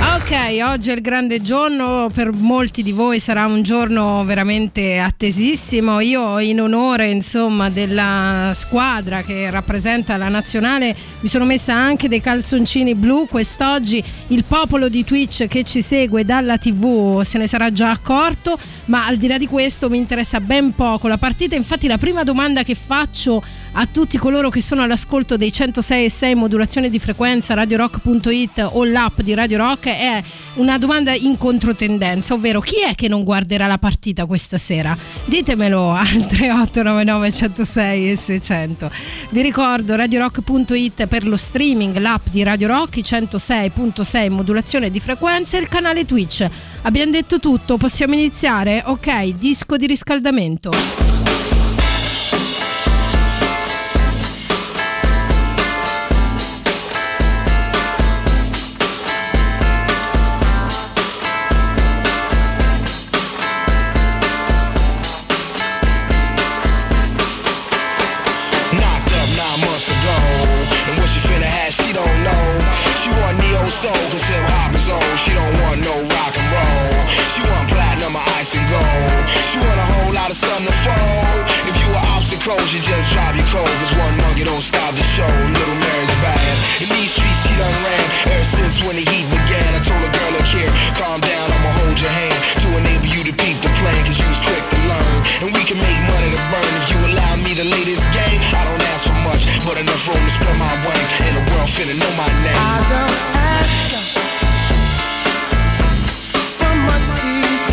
Ok, oggi è il grande giorno, per molti di voi sarà un giorno veramente attesissimo. Io in onore insomma della squadra che rappresenta la nazionale mi sono messa anche dei calzoncini blu. Quest'oggi il popolo di Twitch che ci segue dalla TV se ne sarà già accorto, ma al di là di questo mi interessa ben poco la partita. Infatti la prima domanda che faccio a tutti coloro che sono all'ascolto dei 106 e 6 modulazione di frequenza radiorock.it o l'app di Radio Rock è una domanda in controtendenza, ovvero chi è che non guarderà la partita questa sera? Ditemelo al 3899 106 e 600. Vi ricordo radiorock.it per lo streaming, l'app di Radio Rock, 106.6 modulazione di frequenza e il canale Twitch. Abbiamo detto tutto, possiamo iniziare? Ok, disco di riscaldamento. Obstacles, you just drive your cold. Cause one monkey don't stop the show. Little Mary's bad. In these streets, she done ran ever since when the heat began. I told a girl, look here, calm down, I'ma hold your hand to enable you to peep the plan. Cause you was quick to learn. And we can make money to burn if you allow me lay this game. I don't ask for much, but enough room to spread my wings. And the world finna know my name. I don't ask for much these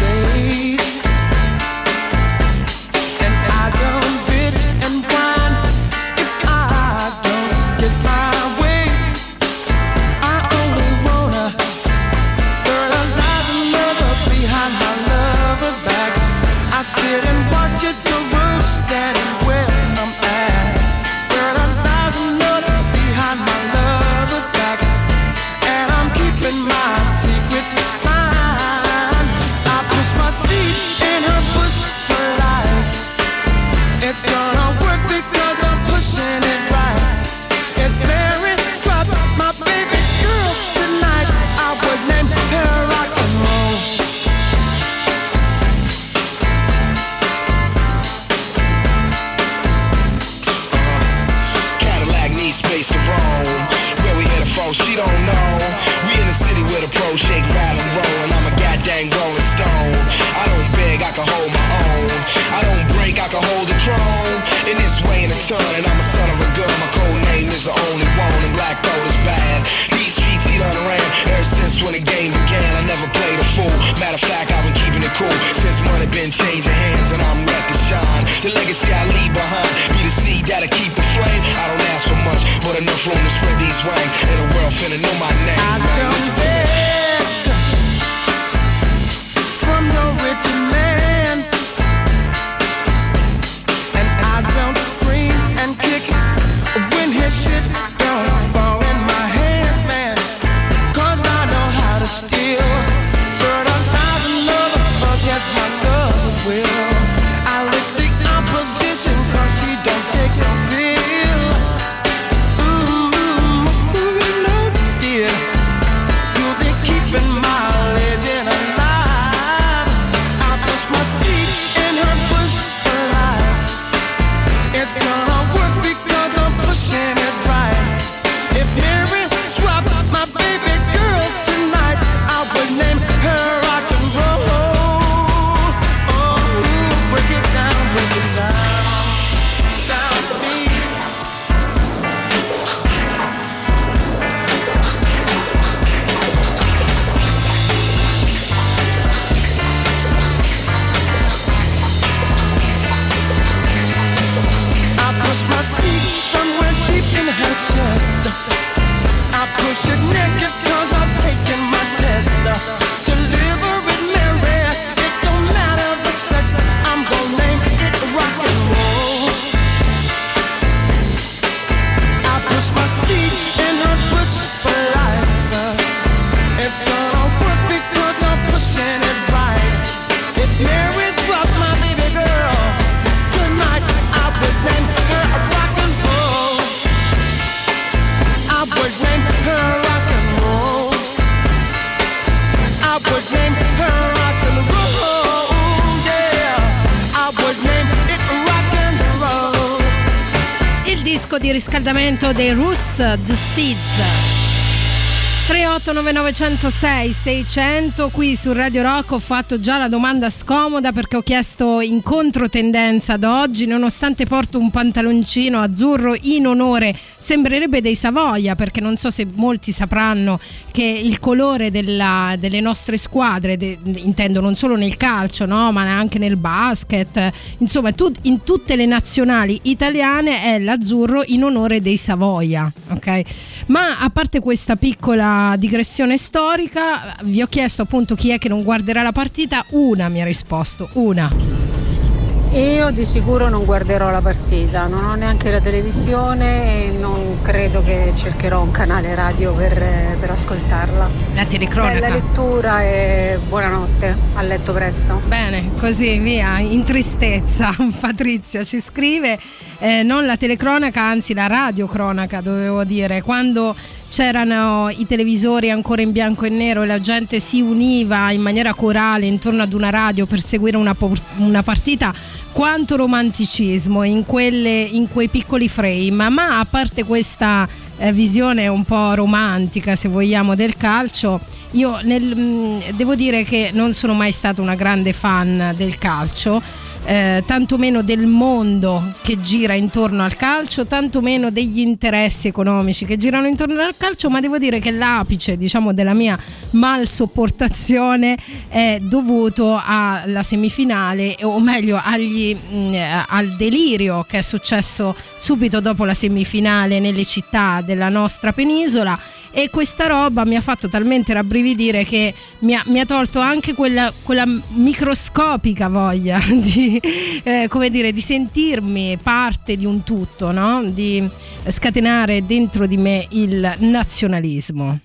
riscaldamento dei Roots, The Seeds. 389906 600 qui su Radio Rock ho fatto già la domanda scomoda perché ho chiesto in controtendenza ad oggi nonostante porto un pantaloncino azzurro in onore sembrerebbe dei Savoia perché non so se molti sapranno che il colore della, delle nostre squadre de, intendo non solo nel calcio no, ma anche nel basket insomma tu, in tutte le nazionali italiane è l'azzurro in onore dei Savoia ok ma a parte questa piccola digressione storica, vi ho chiesto appunto chi è che non guarderà la partita, una mi ha risposto, una. Io di sicuro non guarderò la partita, non ho neanche la televisione e non credo che cercherò un canale radio per, per ascoltarla. La telecronaca. Bella lettura e buonanotte, a letto presto. Bene, così via, in tristezza. Patrizia ci scrive, eh, non la telecronaca, anzi la radiocronaca dovevo dire, quando c'erano i televisori ancora in bianco e nero e la gente si univa in maniera corale intorno ad una radio per seguire una, una partita quanto romanticismo in, quelle, in quei piccoli frame, ma a parte questa eh, visione un po' romantica, se vogliamo, del calcio, io nel, devo dire che non sono mai stata una grande fan del calcio eh, tanto meno del mondo che gira intorno al calcio, tanto meno degli interessi economici che girano intorno al calcio, ma devo dire che l'apice diciamo, della mia mal sopportazione è dovuto alla semifinale o meglio agli, mh, mm, al delirio che è successo subito dopo la semifinale nelle città della nostra penisola e questa roba mi ha fatto talmente rabbrividire che mi ha, mi ha tolto anche quella, quella, microscopica voglia di, eh, dire, di sentirmi parte di un tutto, no? di scatenare dentro di me il nazionalismo.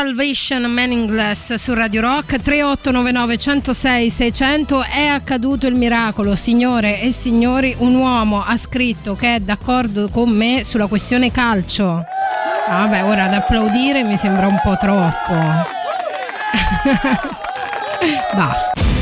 Pain of Salvation Meaningless su Radio Rock 3899 106 600 è accaduto il miracolo signore e signori un uomo ha scritto che è d'accordo con me sulla questione calcio. Ah, vabbè ora ad applaudire mi sembra un po' troppo. Basta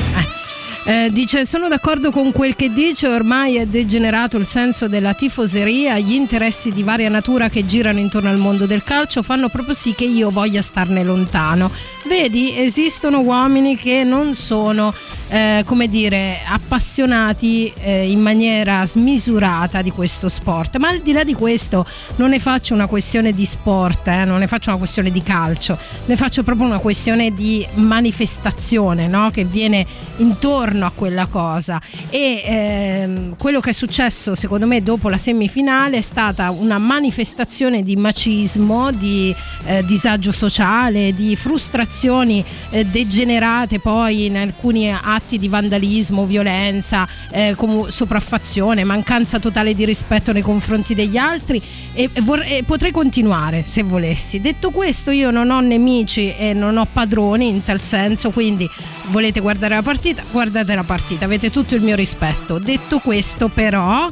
Eh. Dice sono d'accordo con quel che dice ormai è degenerato il senso della tifoseria gli interessi di varia natura che girano intorno al mondo del calcio fanno proprio sì che io voglia starne lontano vedi esistono uomini che non sono eh, come dire appassionati eh, in maniera smisurata di questo sport ma al di là di questo non ne faccio una questione di sport eh, non ne faccio una questione di calcio ne faccio proprio una questione di manifestazione no? che viene intorno a quella cosa. E ehm, quello che è successo secondo me dopo la semifinale è stata una manifestazione di macismo di eh, disagio sociale di frustrazioni eh, degenerate poi in alcuni atti di vandalismo violenza eh, com- sopraffazione mancanza totale di rispetto nei confronti degli altri. E, e vor- e potrei continuare se volessi. Detto questo io non ho nemici e non ho padroni in tal senso quindi volete guardare la partita guardate la partita avete tutto il mio rispetto. Detto questo però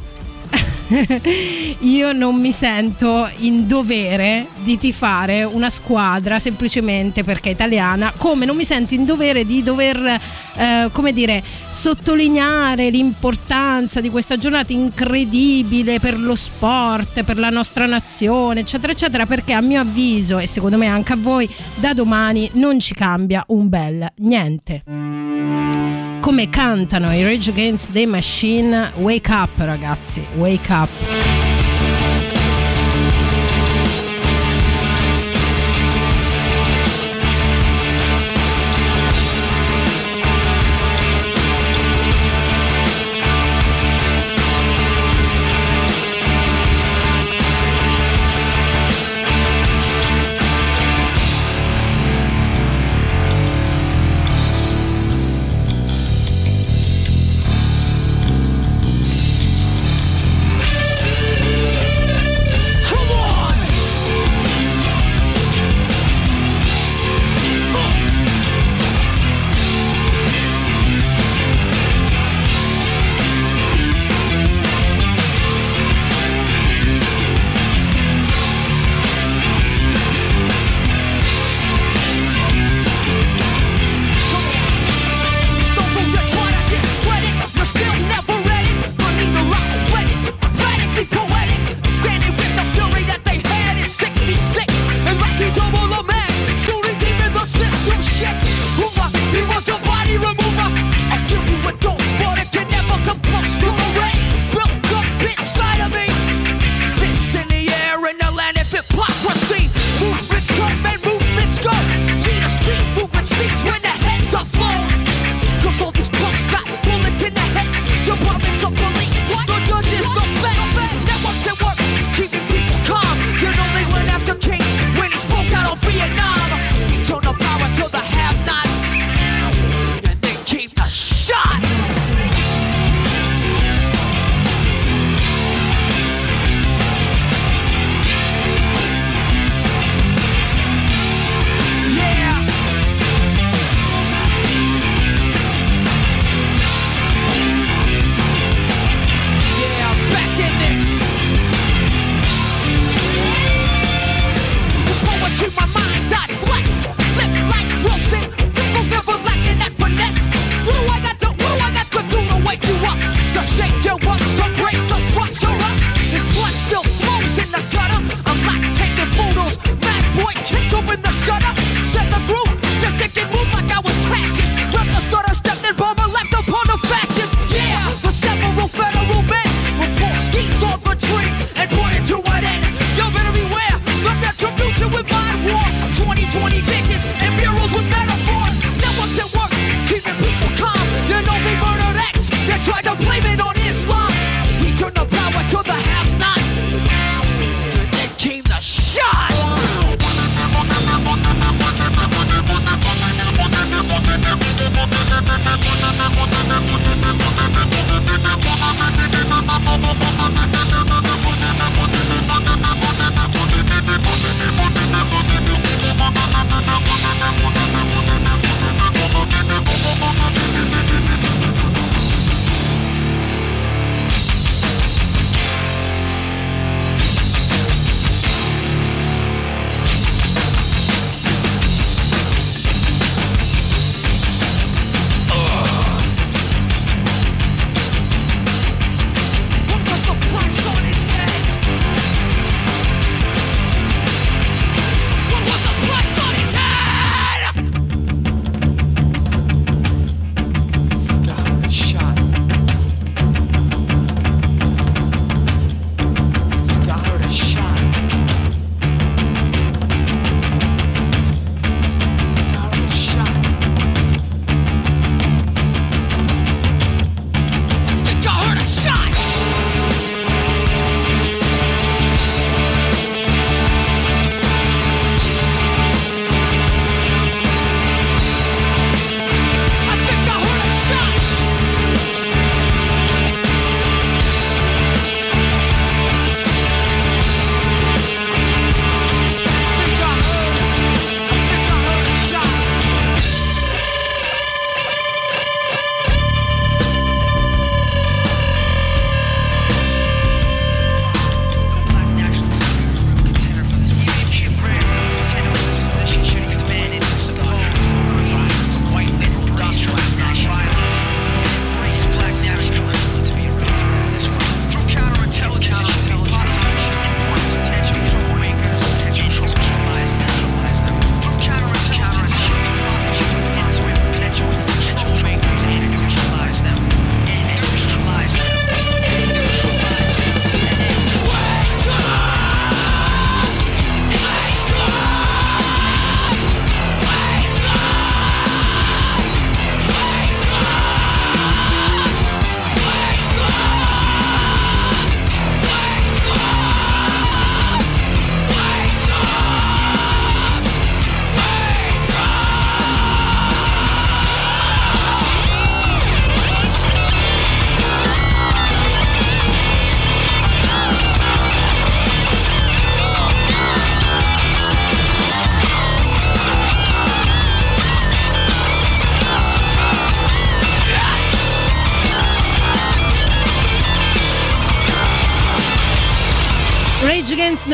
io non mi sento in dovere di tifare una squadra semplicemente perché è italiana, come non mi sento in dovere di dover, eh, come dire, sottolineare l'importanza di questa giornata incredibile per lo sport, per la nostra nazione, eccetera, eccetera, perché a mio avviso e secondo me anche a voi, da domani non ci cambia un bel niente come cantano i Rage Against the Machine. Wake Up ragazzi Wake Up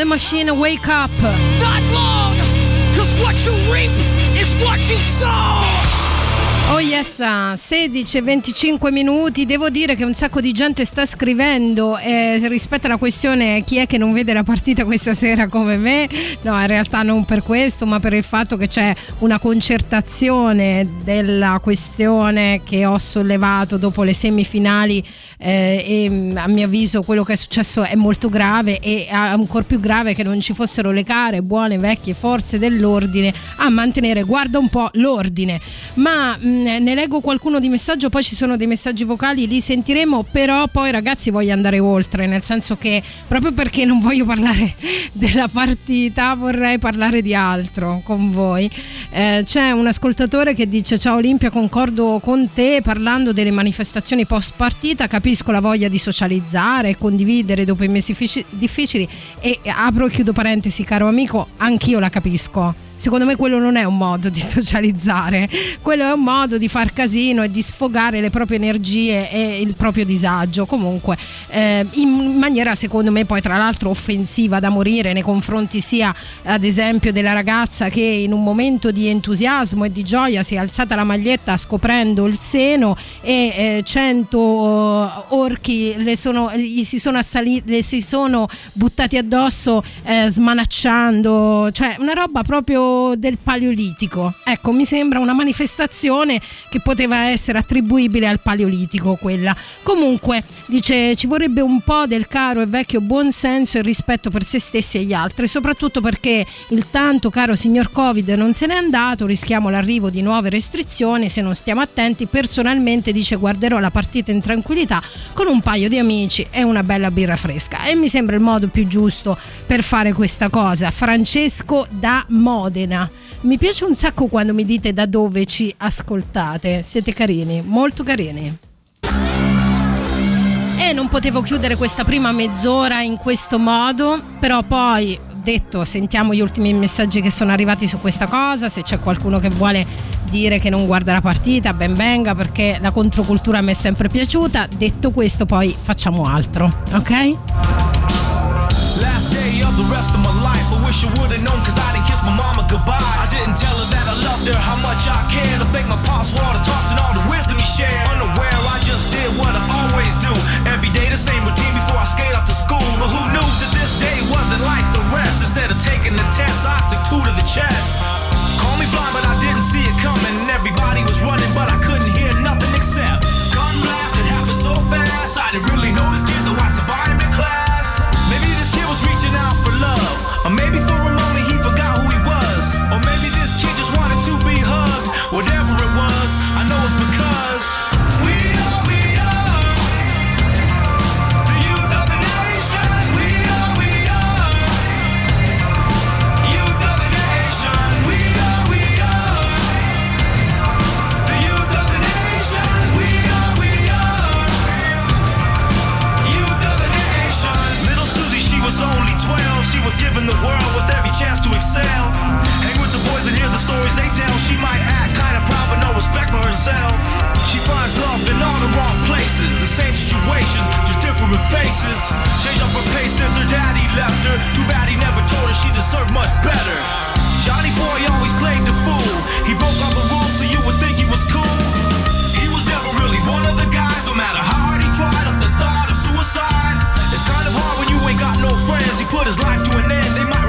the Machine, Wake Up. Not long, cause what you reap is what you sow. Oh yes, 16 e 25 minuti. Devo dire che un sacco di gente sta scrivendo eh, rispetto alla questione chi è che non vede la partita questa sera come me. No, in realtà non per questo, ma per il fatto che c'è una concertazione della questione che ho sollevato dopo le semifinali eh, e mm, a mio avviso quello che è successo è molto grave e ancora più grave che non ci fossero le care, buone, vecchie forze dell'ordine a mantenere, guarda un po', l'ordine. Ma mh, ne leggo qualcuno di messaggio, poi ci sono dei messaggi vocali, li sentiremo, però poi ragazzi voglio andare oltre, nel senso che proprio perché non voglio parlare della partita, vorrei parlare di altro con voi. Eh, c'è un ascoltatore che dice ciao Olimpia, concordo con te parlando delle manifestazioni post partita, capisco la voglia di socializzare condividere dopo i mesi fici- difficili e apro e chiudo parentesi caro amico, anch'io la capisco. Secondo me quello non è un modo di socializzare, quello è un modo di far casino e di sfogare le proprie energie e il proprio disagio. Comunque, eh, in maniera secondo me poi tra l'altro offensiva da morire nei confronti sia ad esempio della ragazza che in un momento di entusiasmo e di gioia si è alzata la maglietta scoprendo il seno e eh, 100 orchi le, sono, gli si sono, assali- le si sono buttati addosso eh, smanacciando, cioè una roba proprio del Paleolitico. Ecco, mi sembra una manifestazione che poteva essere attribuibile al Paleolitico quella. Comunque, dice, ci vorrebbe un po' del caro e vecchio buonsenso e rispetto per se stessi e gli altri, soprattutto perché il tanto caro signor Covid non se n'è andato, rischiamo l'arrivo di nuove restrizioni se non stiamo attenti. Personalmente dice guarderò la partita in tranquillità con un paio di amici e una bella birra fresca e mi sembra il modo più giusto per fare questa cosa. Francesco da Modena. Mi piace un sacco quando mi dite da dove ci ascoltate. Siete carini, molto carini. E non potevo chiudere questa prima mezz'ora in questo modo, però poi detto sentiamo gli ultimi messaggi che sono arrivati su questa cosa, se c'è qualcuno che vuole dire che non guarda la partita, ben venga perché la controcultura me è sempre piaciuta. Detto questo poi facciamo altro, ok? Wish I would've known cause I didn't kiss my mama goodbye. I didn't tell her that I loved her, how much I cared. I thank my pops for all the talks and all the wisdom he shared. Unaware, I just did what I always do. Every day the same routine before I skate off to school. But who knew that this day wasn't like the rest? Instead of taking the test, I took two to the chest. Call me blind, but I didn't see it coming. Everybody was running, but I couldn't hear nothing except gun blast. It happened so fast, I didn't really know Given the world with every chance to excel. Hang with the boys and hear the stories they tell. She might act kinda proud, but no respect for herself. She finds love in all the wrong places. The same situations, just different faces. Change up her pace since her daddy left her. Too bad he never told her she deserved much better. Johnny boy always played the fool. He broke all the rules, so you would think he was cool. He was never really one of the guys, no matter how put his life to an end, they might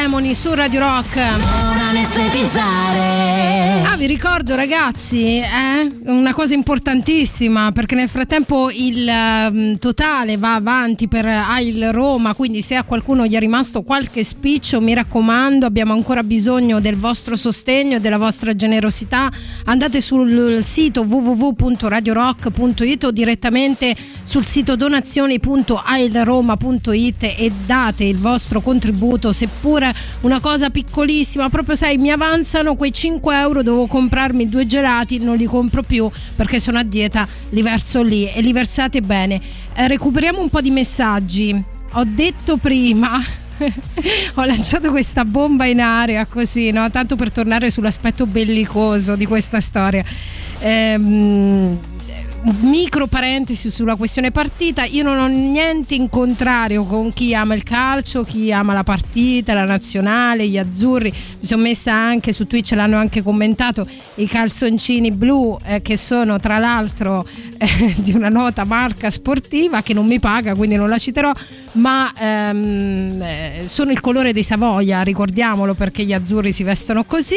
demoni su Radio Rock. Ricordo ragazzi, eh, una cosa importantissima perché nel frattempo il ehm, totale va avanti per AIL Roma, quindi se a qualcuno gli è rimasto qualche spiccio, mi raccomando, abbiamo ancora bisogno del vostro sostegno della vostra generosità. Andate sul sito www.radiorock.it o direttamente sul sito donazioni.ailroma.it e date il vostro contributo, seppure una cosa piccolissima, proprio sai, mi avanzano quei 5 euro, devo comprarmi due gelati, non li compro più perché sono a dieta, li verso lì e li versate bene. Eh, recuperiamo un po' di messaggi. Ho detto prima ho lanciato questa bomba in aria così, no? tanto per tornare sull'aspetto bellicoso di questa storia. Ehm, micro parentesi sulla questione partita, io non ho niente in contrario con chi ama il calcio, chi ama la partita, la nazionale, gli azzurri. Mi sono messa anche su Twitch, l'hanno anche commentato, i calzoncini blu eh, che sono tra l'altro eh, di una nota marca sportiva che non mi paga, quindi non la citerò, ma ehm, eh, sono il colore dei Savoia, ricordiamolo perché gli azzurri si vestono così.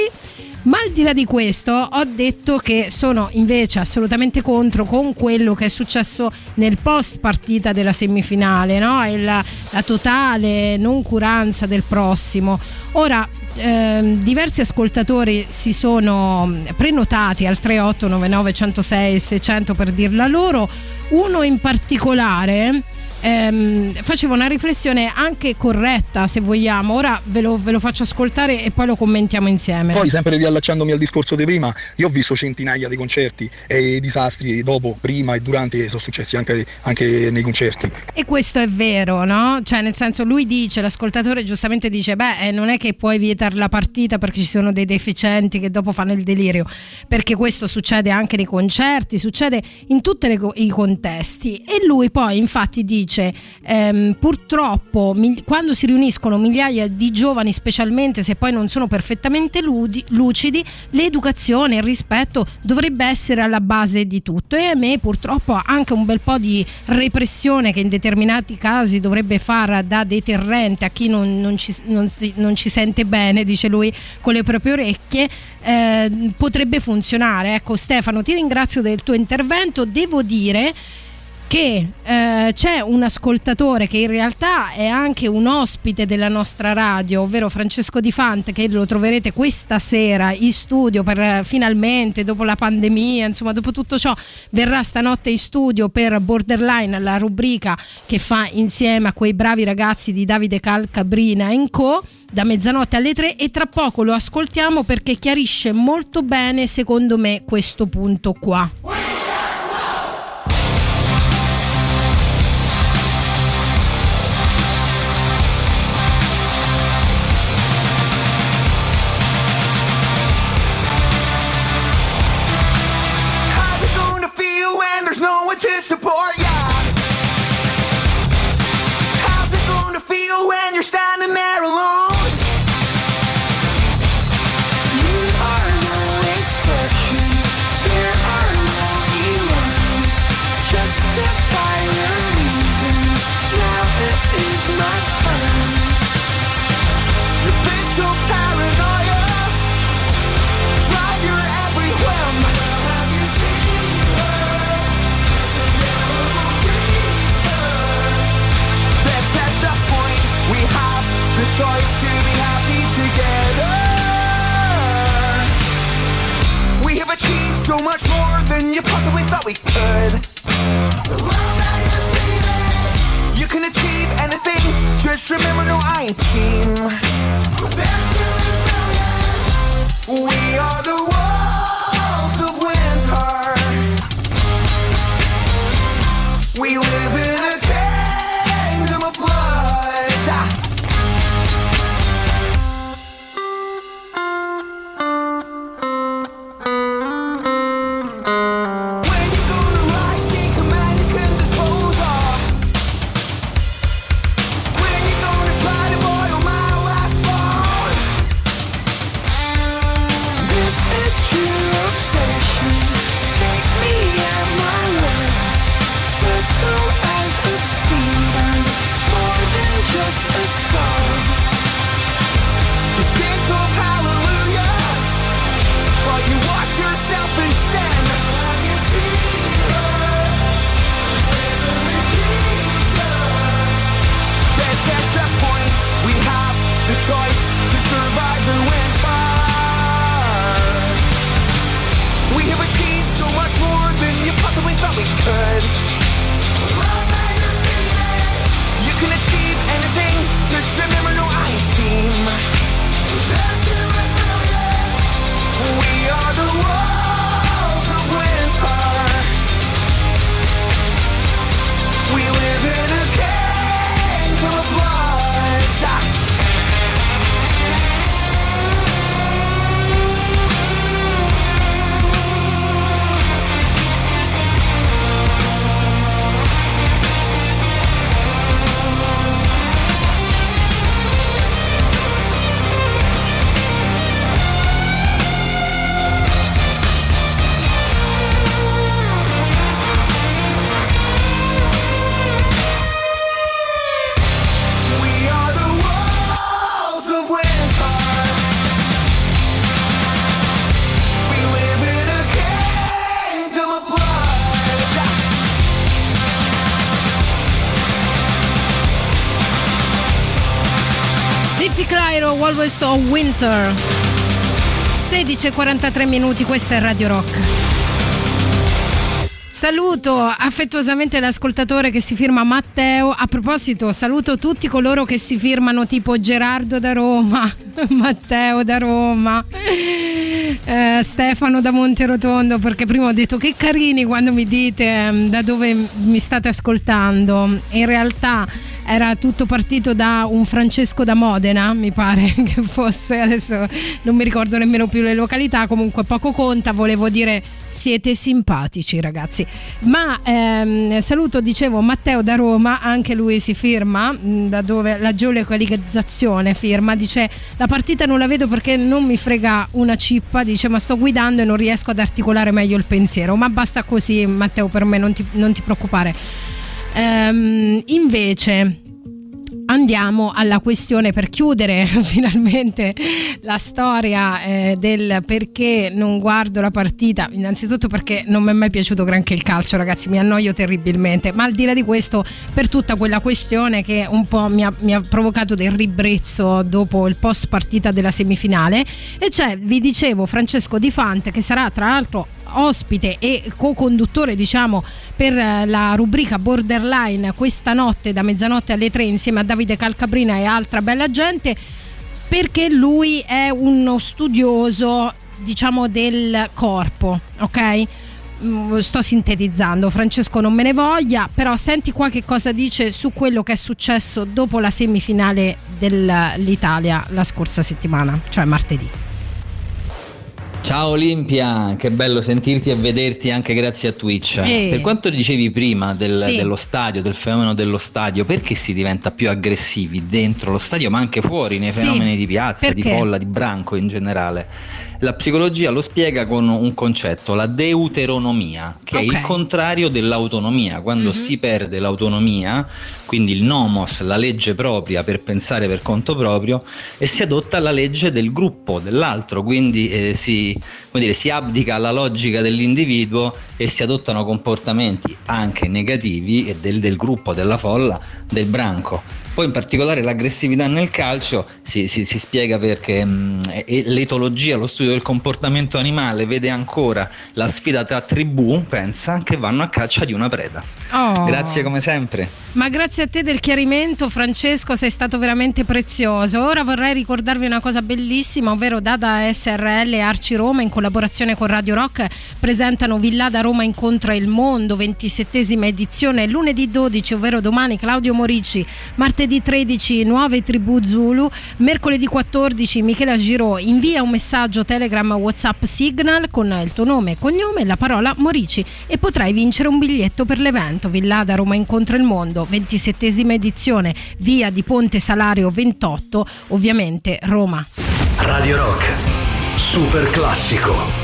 Ma al di là di questo ho detto che sono invece assolutamente contro con quello che è successo nel post partita della semifinale, no? E la, la totale noncuranza del prossimo. Ora, ehm, diversi ascoltatori si sono prenotati al 3899 106 600 per dirla loro, uno in particolare ehm, faceva una riflessione anche corretta se vogliamo, ora ve lo, ve lo faccio ascoltare e poi lo commentiamo insieme. Poi, sempre riallacciandomi al discorso di prima, io ho visto centinaia di concerti e i disastri dopo, prima e durante sono successi anche, anche nei concerti. E questo è vero, no? Cioè, nel senso, lui dice, l'ascoltatore giustamente dice: Beh, eh, non è che puoi vietare la partita perché ci sono dei deficienti che dopo fanno il delirio, perché questo succede anche nei concerti, succede in tutti i contesti. E lui poi, infatti, dice: ehm, Purtroppo, mi- quando si riuniscono migliaia di giovani, specialmente se poi non sono perfettamente ludi- lucidi, l'educazione, il rispetto dovrebbe essere alla base di tutto. E a me, purtroppo, anche un bel po' di repressione che in determinati casi dovrebbe far da deterrente a chi non, non ci, non si- non ci sente bene, dice lui, con le proprie orecchie, eh, potrebbe funzionare. Ecco, Stefano, ti ringrazio del tuo intervento. Devo dire che eh, c'è un ascoltatore che in realtà è anche un ospite della nostra radio, ovvero Francesco Di Fante, che lo troverete questa sera in studio per eh, finalmente, dopo la pandemia, insomma, dopo tutto ciò, verrà stanotte in studio per Borderline, la rubrica che fa insieme a quei bravi ragazzi di Davide Calcabrina in Co. Da mezzanotte alle tre e tra poco lo ascoltiamo perché chiarisce molto bene, secondo me, questo punto qua. Just remember, no, I ain't team. We are the walls of winter. We live in of Winter. 16.43 minuti, questa è Radio Rock. Saluto affettuosamente l'ascoltatore che si firma Matteo. A proposito, saluto tutti coloro che si firmano tipo Gerardo da Roma, Matteo da Roma, eh, Stefano da Monterotondo, perché prima ho detto che carini quando mi dite ehm, da dove mi state ascoltando. In realtà era tutto partito da un Francesco da Modena, mi pare che fosse, adesso non mi ricordo nemmeno più le località, comunque poco conta, volevo dire siete simpatici ragazzi. Ma ehm, saluto, dicevo, Matteo da Roma, anche lui si firma, mh, da dove la geolocalizzazione firma, dice la partita non la vedo perché non mi frega una cippa, dice ma sto guidando e non riesco ad articolare meglio il pensiero, ma basta così Matteo per me, non ti, non ti preoccupare. Ehm, invece andiamo alla questione per chiudere finalmente la storia eh, del perché non guardo la partita. Innanzitutto perché non mi è mai piaciuto granché il calcio ragazzi mi annoio terribilmente. Ma al di là di questo per tutta quella questione che un po' mi ha, mi ha provocato del ribrezzo dopo il post partita della semifinale e c'è vi dicevo Francesco Di Fante che sarà tra l'altro ospite e co-conduttore diciamo per eh, la rubrica Borderline questa notte da mezzanotte alle 3 insieme a Davide Calcabrina e altra bella gente perché lui è uno studioso diciamo del corpo ok? Mm, sto sintetizzando Francesco non me ne voglia però senti qua che cosa dice su quello che è successo dopo la semifinale dell'Italia la scorsa settimana cioè martedì Ciao Olimpia, che bello sentirti e vederti anche grazie a Twitch. Eh. Per quanto dicevi prima del- Sì. dello stadio, del fenomeno dello stadio, perché si diventa più aggressivi dentro lo stadio ma anche fuori, nei Sì. fenomeni di piazza, di Perché? folla, di branco in generale? La psicologia lo spiega con un concetto, la deuteronomia, che è Ok. il contrario dell'autonomia. Quando Mhm. si perde l'autonomia, quindi il nomos, la legge propria per pensare per conto proprio, e si adotta la legge del gruppo, dell'altro, quindi eh, si, dire, si abdica alla logica dell'individuo e si adottano comportamenti anche negativi e del, del gruppo, della folla, del branco. Poi in particolare l'aggressività nel calcio si, si- si spiega perché mh, e l'etologia, lo studio del comportamento animale vede ancora la sfida tra tribù, pensa, che vanno a caccia di una preda. Oh. Grazie come sempre. Ma grazie a te del chiarimento Francesco, sei stato veramente prezioso. Ora vorrei ricordarvi una cosa bellissima, ovvero Dada SRL e Arci Roma in collaborazione con Radio Rock presentano Villada Roma incontra il mondo, 27esima edizione, lunedì 12, ovvero domani Claudio Morici, martedì 13 Nuove Tribù Zulu, mercoledì 14 Michela Giro invia un messaggio Telegram WhatsApp Signal con il tuo nome e cognome e la parola Morici e potrai vincere un biglietto per l'evento Villada Roma incontra il mondo, 27esima edizione, via di Ponte Salario 28, ovviamente Roma. Radio Rock. Super classico.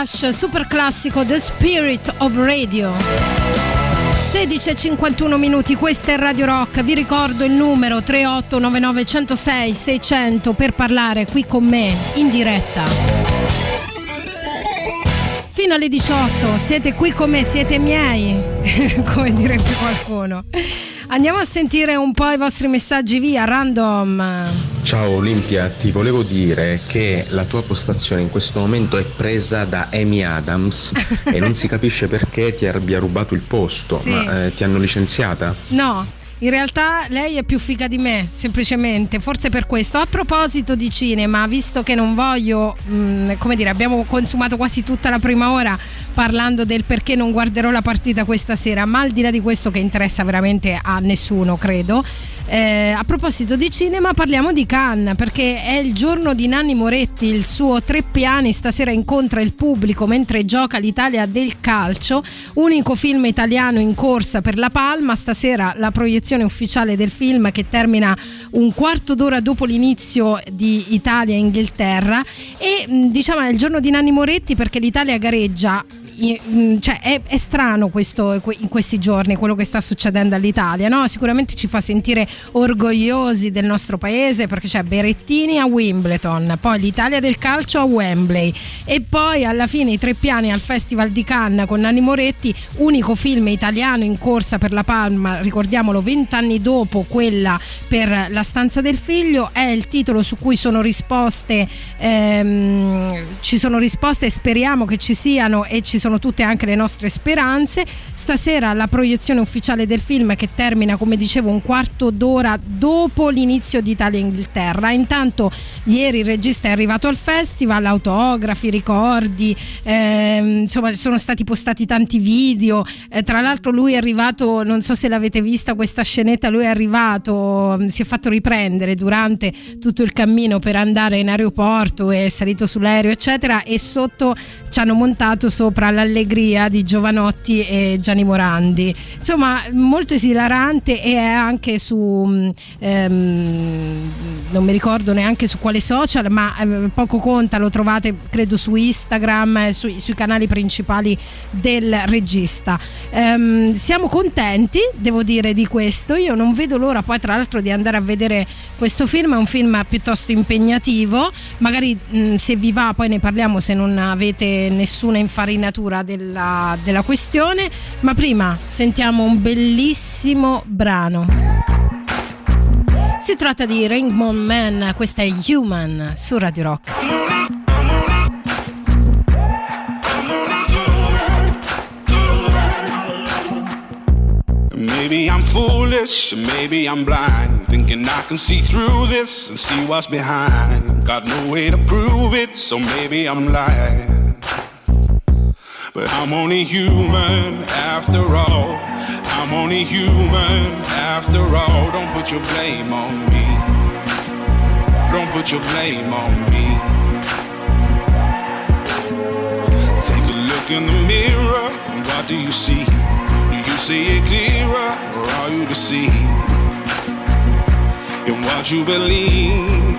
Rush super classico The Spirit of Radio. 16 e 51 minuti, questa è Radio Rock. Vi ricordo il numero 3899 106 600 per parlare qui con me in diretta. Fino alle 18, siete qui con me, siete miei, come direbbe qualcuno. Andiamo a sentire un po' i vostri messaggi via, random. Ciao Olimpia, ti volevo dire che la tua postazione in questo momento è presa da Amy Adams e non si capisce perché ti abbia rubato il posto, Sì. ma eh, ti hanno licenziata? No, in realtà lei è più figa di me, semplicemente, forse per questo. A proposito di cinema, visto che non voglio, mh, come dire, abbiamo consumato quasi tutta la prima ora parlando del perché non guarderò la partita questa sera, ma al di là di questo che interessa veramente a nessuno, credo. eh, a proposito di cinema, parliamo di Cannes perché è il giorno di Nanni Moretti. Il suo Tre Piani stasera incontra il pubblico mentre gioca l'Italia del calcio. Unico film italiano in corsa per la Palma. Stasera la proiezione ufficiale del film che termina un quarto d'ora dopo l'inizio di Italia-Inghilterra. E diciamo è il giorno di Nanni Moretti perché l'Italia gareggia cioè, è, è strano questo in questi giorni quello che sta succedendo all'Italia no? sicuramente ci fa sentire orgogliosi del nostro paese perché c'è Berettini a Wimbledon poi l'Italia del calcio a Wembley e poi alla fine i tre piani al Festival di Cannes con Nanni Moretti unico film italiano in corsa per la Palma ricordiamolo vent'anni dopo quella per La stanza del figlio è il titolo su cui sono risposte ehm, ci sono risposte e speriamo che ci siano e ci sono tutte anche le nostre speranze. Stasera la proiezione ufficiale del film che termina come dicevo un quarto d'ora dopo l'inizio di Italia e Inghilterra. Intanto ieri il regista è arrivato al festival autografi ricordi ehm, insomma sono stati postati tanti video. Eh, tra l'altro lui è arrivato non so se l'avete vista questa scenetta lui è arrivato mm, si è fatto riprendere durante tutto il cammino per andare in aeroporto è salito sull'aereo eccetera e sotto ci hanno montato sopra l'allegria di Giovanotti e Gianni Morandi. Insomma molto esilarante e è anche su mm, ehm, non mi ricordo neanche su quale social ma eh, poco conta lo trovate credo su Instagram eh, sui, canali principali del regista. Ehm, siamo contenti devo dire di questo. Io non vedo l'ora poi tra l'altro di andare a vedere questo film. È un film piuttosto impegnativo. Magari mh, se vi va poi ne parliamo se non avete nessuna infarinatura della, della questione ma prima sentiamo un bellissimo brano si tratta di Rainbow Man questa è Human su Radio Rock Maybe I'm foolish, maybe I'm blind. Thinking I can see through this and see what's behind. Got no way to prove it, so maybe I'm lying. But I'm only human after all. I'm only human after all. Don't put your blame on me. Don't put your blame on me. Take a look in the mirror. What do you see? Do you see it clearer or are you deceived in what you believe?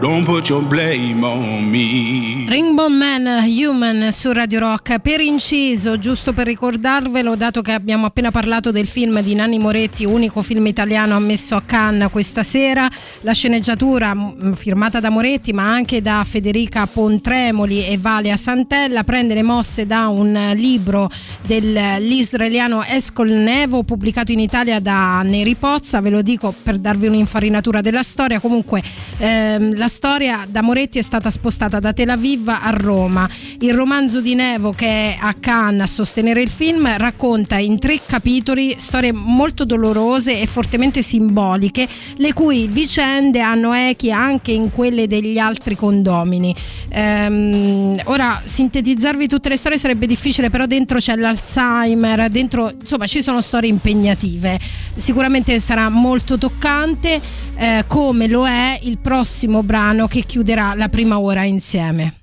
Don't put your blame on me. Rainbow Man Human su Radio Rock. Per inciso, giusto per ricordarvelo, dato che abbiamo appena parlato del film di Nanni Moretti, unico film italiano ammesso a Cannes questa sera, la sceneggiatura mh, firmata da Moretti ma anche da Federica Pontremoli e Valia Santella prende le mosse da un libro dell'israeliano Escol Nevo pubblicato in Italia da Neri Pozza, ve lo dico per darvi un'infarinatura della storia, comunque ehm, la storia da Moretti è stata spostata da Tel Aviv a Roma. Il romanzo di Nevo che è a Cannes a sostenere il film racconta in tre capitoli storie molto dolorose e fortemente simboliche, le cui vicende hanno echi anche in quelle degli altri condomini. Ehm, ora sintetizzarvi tutte le storie sarebbe difficile, però dentro c'è l'Alzheimer, dentro insomma ci sono storie impegnative. Sicuramente sarà molto toccante, eh, come lo è il prossimo brano che chiuderà la prima ora insieme.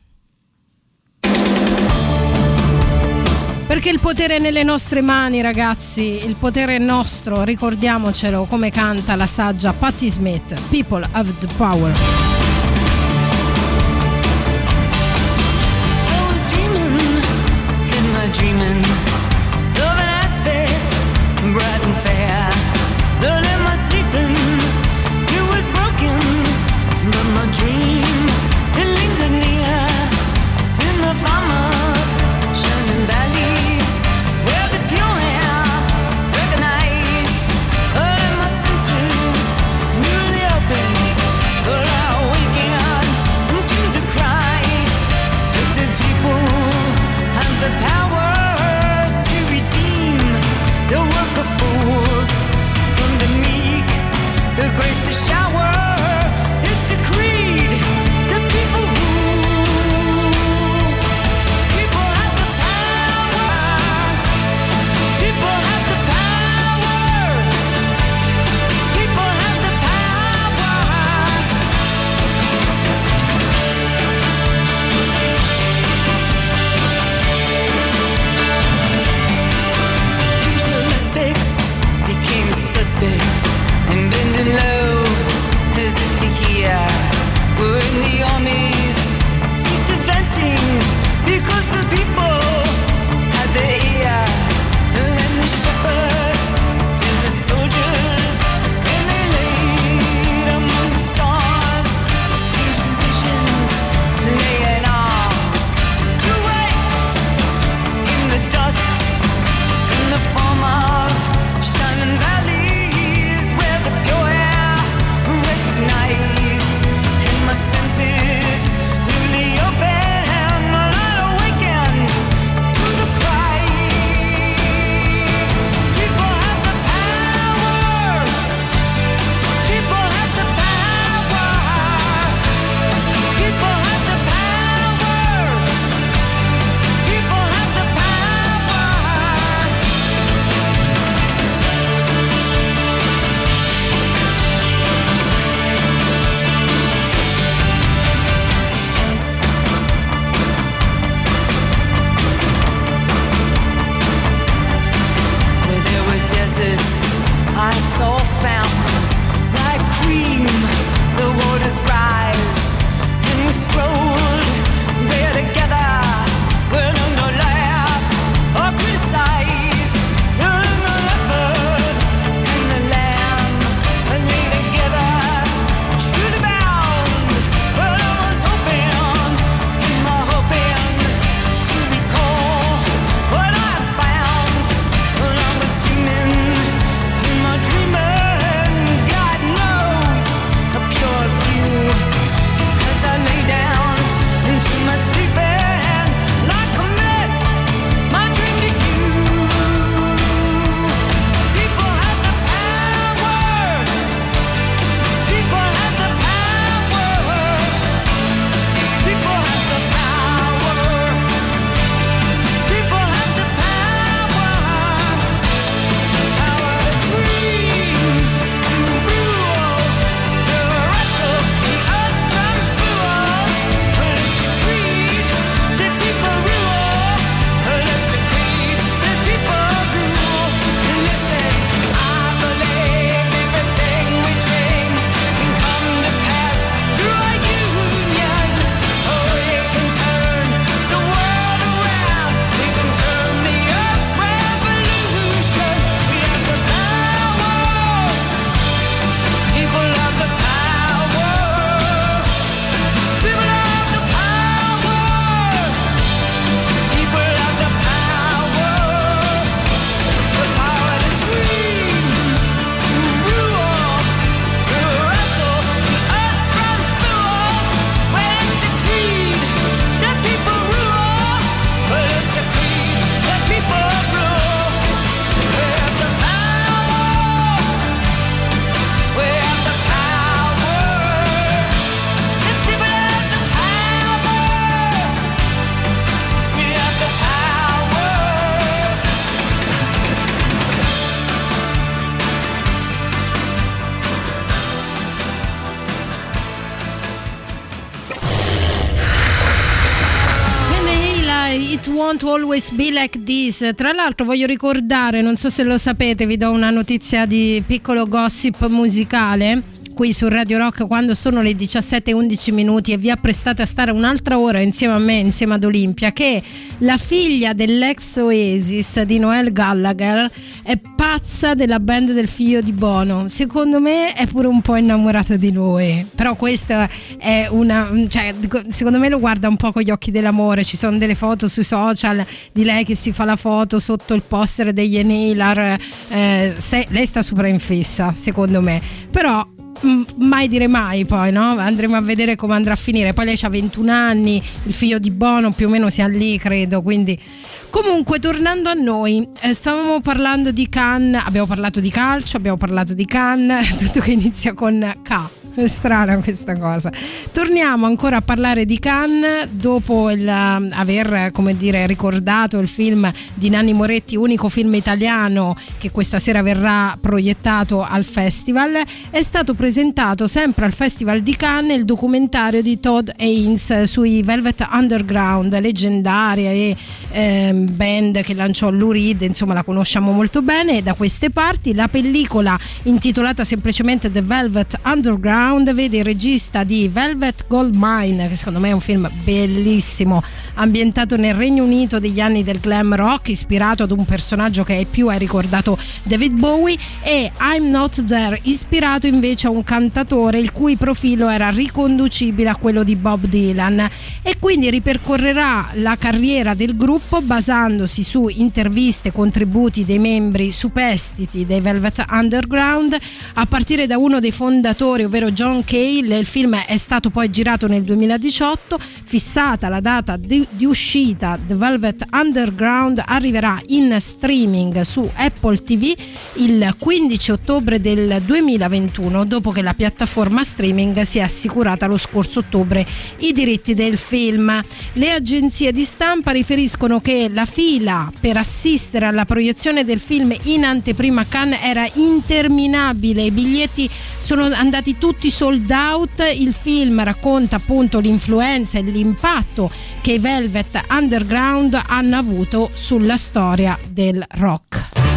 Perché il potere è nelle nostre mani, ragazzi, il potere è nostro, ricordiamocelo come canta la saggia Patti Smith, People have the power. Be Like This. Tra l'altro voglio ricordare, non so se lo sapete, vi do una notizia di piccolo gossip musicale. Qui su Radio Rock quando sono le 17.11 minuti e vi apprestate a stare un'altra ora insieme a me, insieme ad Olimpia, che la figlia dell'ex Oasis di Noel Gallagher è pazza della band del figlio di Bono. Secondo me è pure un po' innamorata di noi. Però questa è una. cioè, secondo me lo guarda un po' con gli occhi dell'amore. Ci sono delle foto sui social di lei che si fa la foto sotto il poster degli Enailar. Eh, lei sta super in fissa, secondo me. Però mai dire mai poi no? andremo a vedere come andrà a finire. Poi lei ha 21 anni il figlio di Bono più o meno sia lì credo quindi. Comunque tornando a noi eh, stavamo parlando di Cannes abbiamo parlato di calcio abbiamo parlato di Cannes tutto che inizia con K è strana questa cosa. Torniamo ancora a parlare di Cannes dopo il, um, aver dire, ricordato il film di Nanni Moretti, unico film italiano che questa sera verrà proiettato al festival. È stato presentato sempre al Festival di Cannes il documentario di Todd Haynes sui Velvet Underground, leggendaria e ehm, band che lanciò Lou Reed, insomma la conosciamo molto bene da queste parti. La pellicola intitolata semplicemente The Velvet Underground vede il regista di Velvet Gold Mine, che secondo me è un film bellissimo, ambientato nel Regno Unito degli anni del glam rock, ispirato ad un personaggio che ai più hai ricordato David Bowie, e I'm Not There, ispirato invece a un cantatore il cui profilo era riconducibile a quello di Bob Dylan. E quindi ripercorrerà la carriera del gruppo basandosi su interviste, contributi dei membri superstiti dei Velvet Underground a partire da uno dei fondatori, ovvero John Cale. Il film è stato poi girato nel 2018, fissata la data di, di uscita The Velvet Underground arriverà in streaming su Apple TV il 15 ottobre del 2021 dopo che la piattaforma streaming si è assicurata lo scorso ottobre i diritti del film. Le agenzie di stampa riferiscono che la fila per assistere alla proiezione del film in anteprima Cannes era interminabile, i biglietti sono andati tutti sold out, il film racconta appunto l'influenza e l'impatto che i Velvet Underground hanno avuto sulla storia del rock.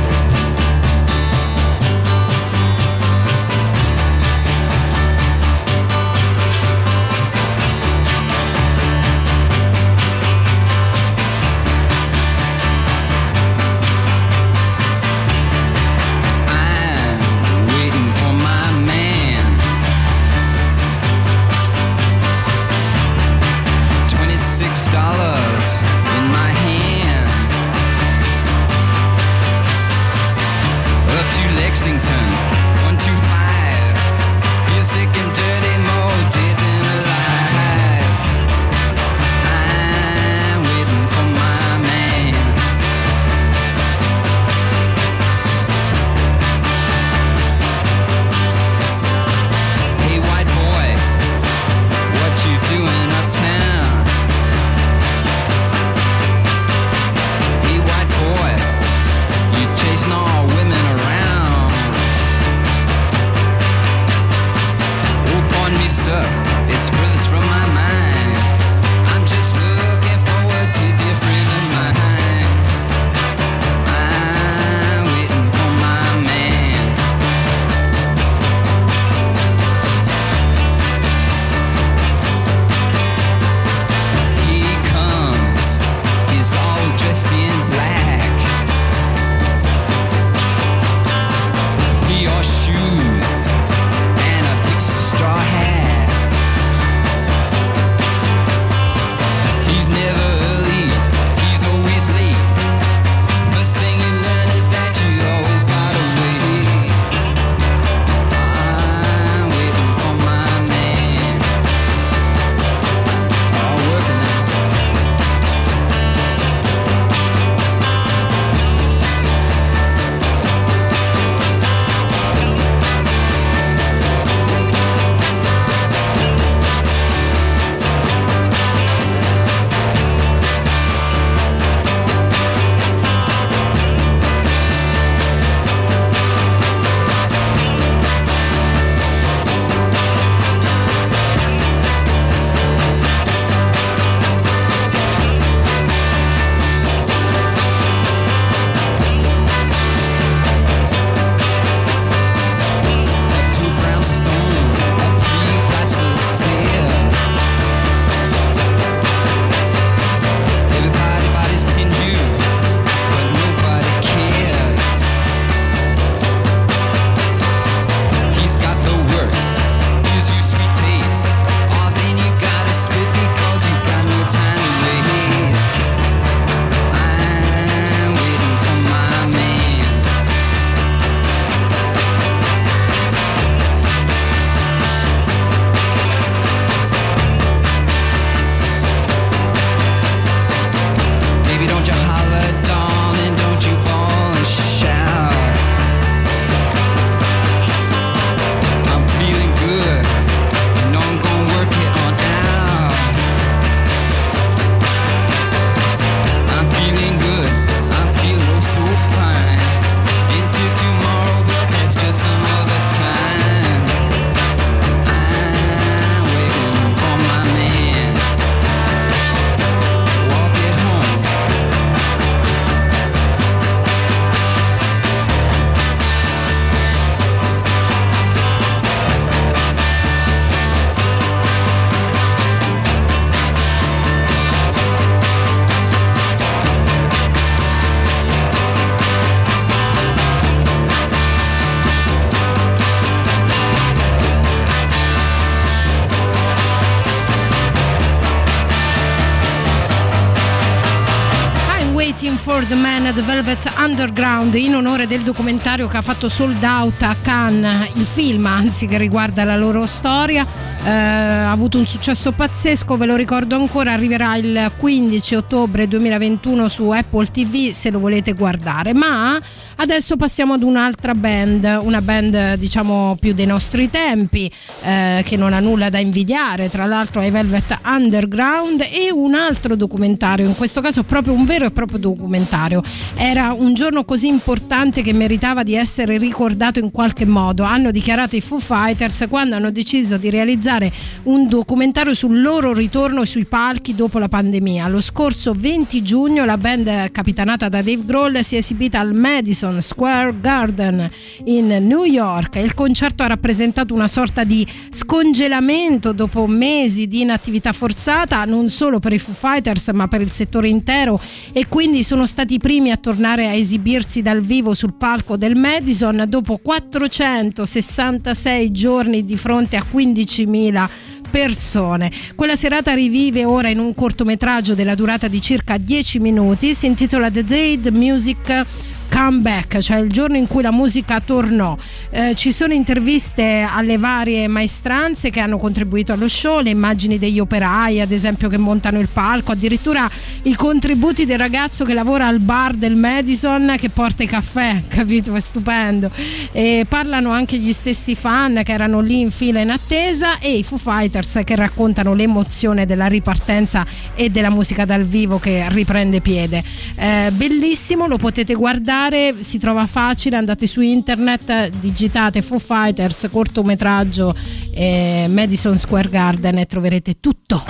Velvet Underground in onore del documentario che ha fatto sold out a Cannes, il film anzi che riguarda la loro storia. Eh, ha avuto un successo pazzesco, ve lo ricordo ancora, arriverà il 15 ottobre 2021 su Apple TV se lo volete guardare. Ma adesso passiamo ad un'altra band, una band diciamo più dei nostri tempi, eh, che non ha nulla da invidiare, tra l'altro ai Velvet Underground e un altro documentario, in questo caso proprio un vero e proprio documentario. Era un giorno così importante che meritava di essere ricordato in qualche modo. Hanno dichiarato i Foo Fighters quando hanno deciso di realizzare un documentario sul loro ritorno sui palchi dopo la pandemia. Lo scorso 20 giugno la band capitanata da Dave Grohl si è esibita al Madison Square Garden in New York. Il concerto ha rappresentato una sorta di scongelamento dopo mesi di inattività forzata, non solo per i Foo Fighters ma per il settore intero e quindi sono stati i primi a tornare a esibirsi dal vivo sul palco del Madison dopo 466 giorni di fronte a 15.000 persone. Quella serata rivive ora in un cortometraggio della durata di circa 10 minuti, si intitola The Day the Music comeback, cioè il giorno in cui la musica tornò. Eh, ci sono interviste alle varie maestranze che hanno contribuito allo show, le immagini degli operai, ad esempio, che montano il palco, addirittura i contributi del ragazzo che lavora al bar del Madison che porta i caffè, capito? È stupendo. E parlano anche gli stessi fan che erano lì in fila in attesa e i Foo Fighters che raccontano l'emozione della ripartenza e della musica dal vivo che riprende piede. Eh, bellissimo, lo potete guardare, si trova facile, andate su internet, digitate Foo Fighters, cortometraggio eh, Madison Square Garden e troverete tutto.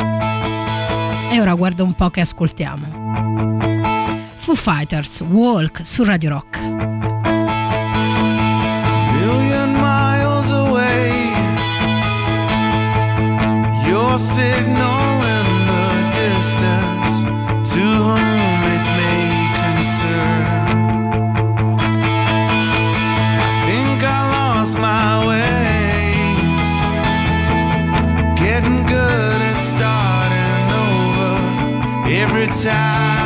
E ora guarda un po' che ascoltiamo. Foo Fighters, Walk su Radio Rock. Your signal every time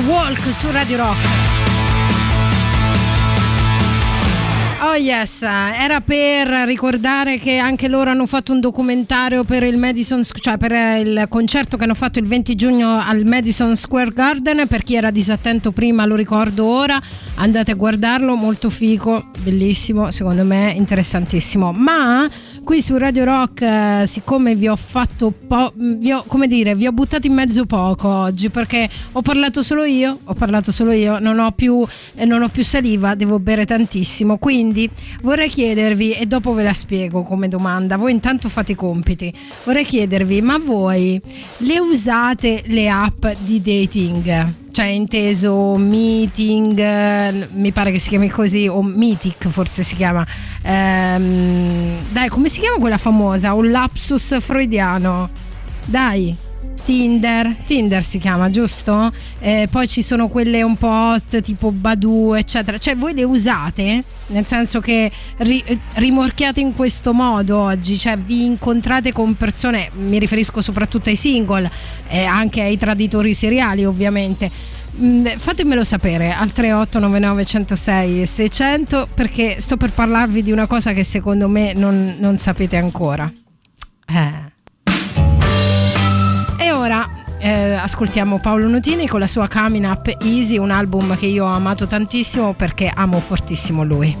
Walk su Radio Rock. Oh yes, era per ricordare che anche loro hanno fatto un documentario per il Madison, cioè per il concerto che hanno fatto il 20 giugno al Madison Square Garden. Per chi era disattento prima, lo ricordo ora, andate a guardarlo, molto figo, bellissimo, secondo me interessantissimo. Ma qui su Radio Rock, eh, siccome vi ho fatto po- vi ho, come dire, vi ho buttato in mezzo poco oggi perché ho parlato solo io, ho parlato solo io, non ho più, eh, non ho più saliva, devo bere tantissimo. Quindi vorrei chiedervi, e dopo ve la spiego come domanda, voi intanto fate i compiti, vorrei chiedervi, ma voi le usate le app di dating? Cioè inteso meeting, eh, mi pare che si chiami così, o Mythic forse si chiama. Ehm, dai, come si chiama quella famosa? Un lapsus freudiano. Dai. Tinder, Tinder si chiama, giusto? Eh, poi ci sono quelle un po' hot tipo Badu, eccetera. Cioè, voi le usate? Nel senso che ri- eh, rimorchiate in questo modo oggi, cioè vi incontrate con persone, mi riferisco soprattutto ai single e anche ai traditori seriali, ovviamente. Mm, Fatemelo sapere al 3899 106 e 600 perché sto per parlarvi di una cosa che secondo me non, non sapete ancora. Eh. Ora eh, ascoltiamo Paolo Nutini con la sua Coming Up Easy, un album che io ho amato tantissimo perché amo fortissimo lui.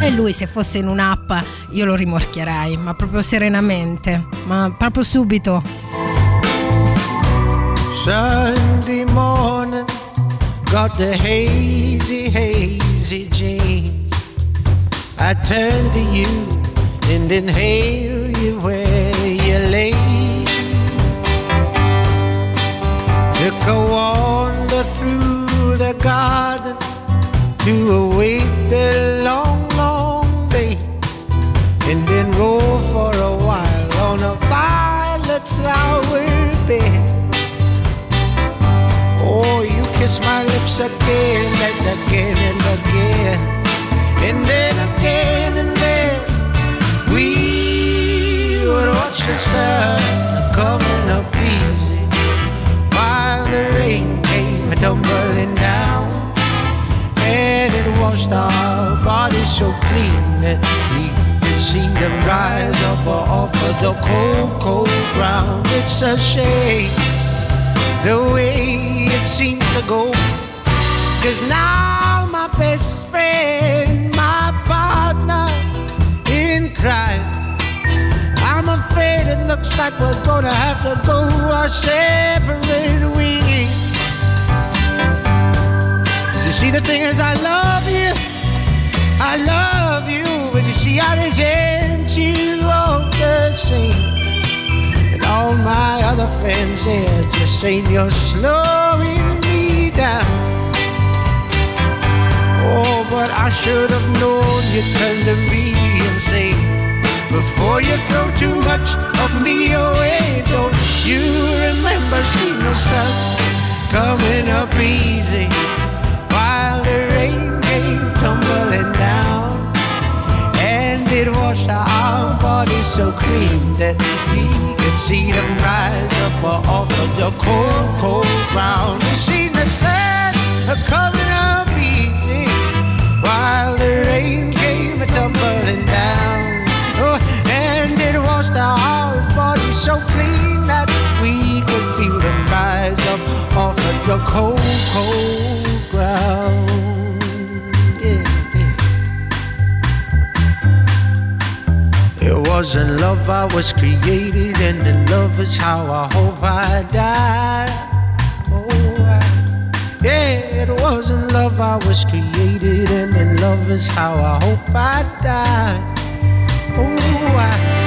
E lui se fosse in un'app io lo rimorchierei, ma proprio serenamente, ma proprio subito. Sunday morning, got the hazy, hazy jeans. I turn to you and inhale you where A wander through the garden to await the long, long day, and then roll for a while on a violet flower bed. Oh, you kiss my lips again and again and again. And then again and then we would watch the sun coming up the rain came tumbling down. And it washed our bodies so clean that we could see them rise up off of the cold, cold ground. It's a shame the way it seems to go. Cause now my best friend, afraid it looks like we're gonna have to go our separate ways. You see, the thing is, I love you, I love you, but you see, I resent you all the same. And all my other friends, they're just saying you're slowing me down. Oh, but I should have known you'd turn to me and say, before you throw too much of me away, don't you remember seeing the sun coming up easy while the rain came tumbling down? And it washed our bodies so clean that we could see them rise up off of the cold, cold ground. You see the sun coming up easy while the rain came tumbling so clean that we could feel them rise up off of the cold, cold ground. It wasn't love I was created, and in love is how I hope I die. Oh, I, yeah, it wasn't love I was created, and in love is how I hope I die. Oh, I,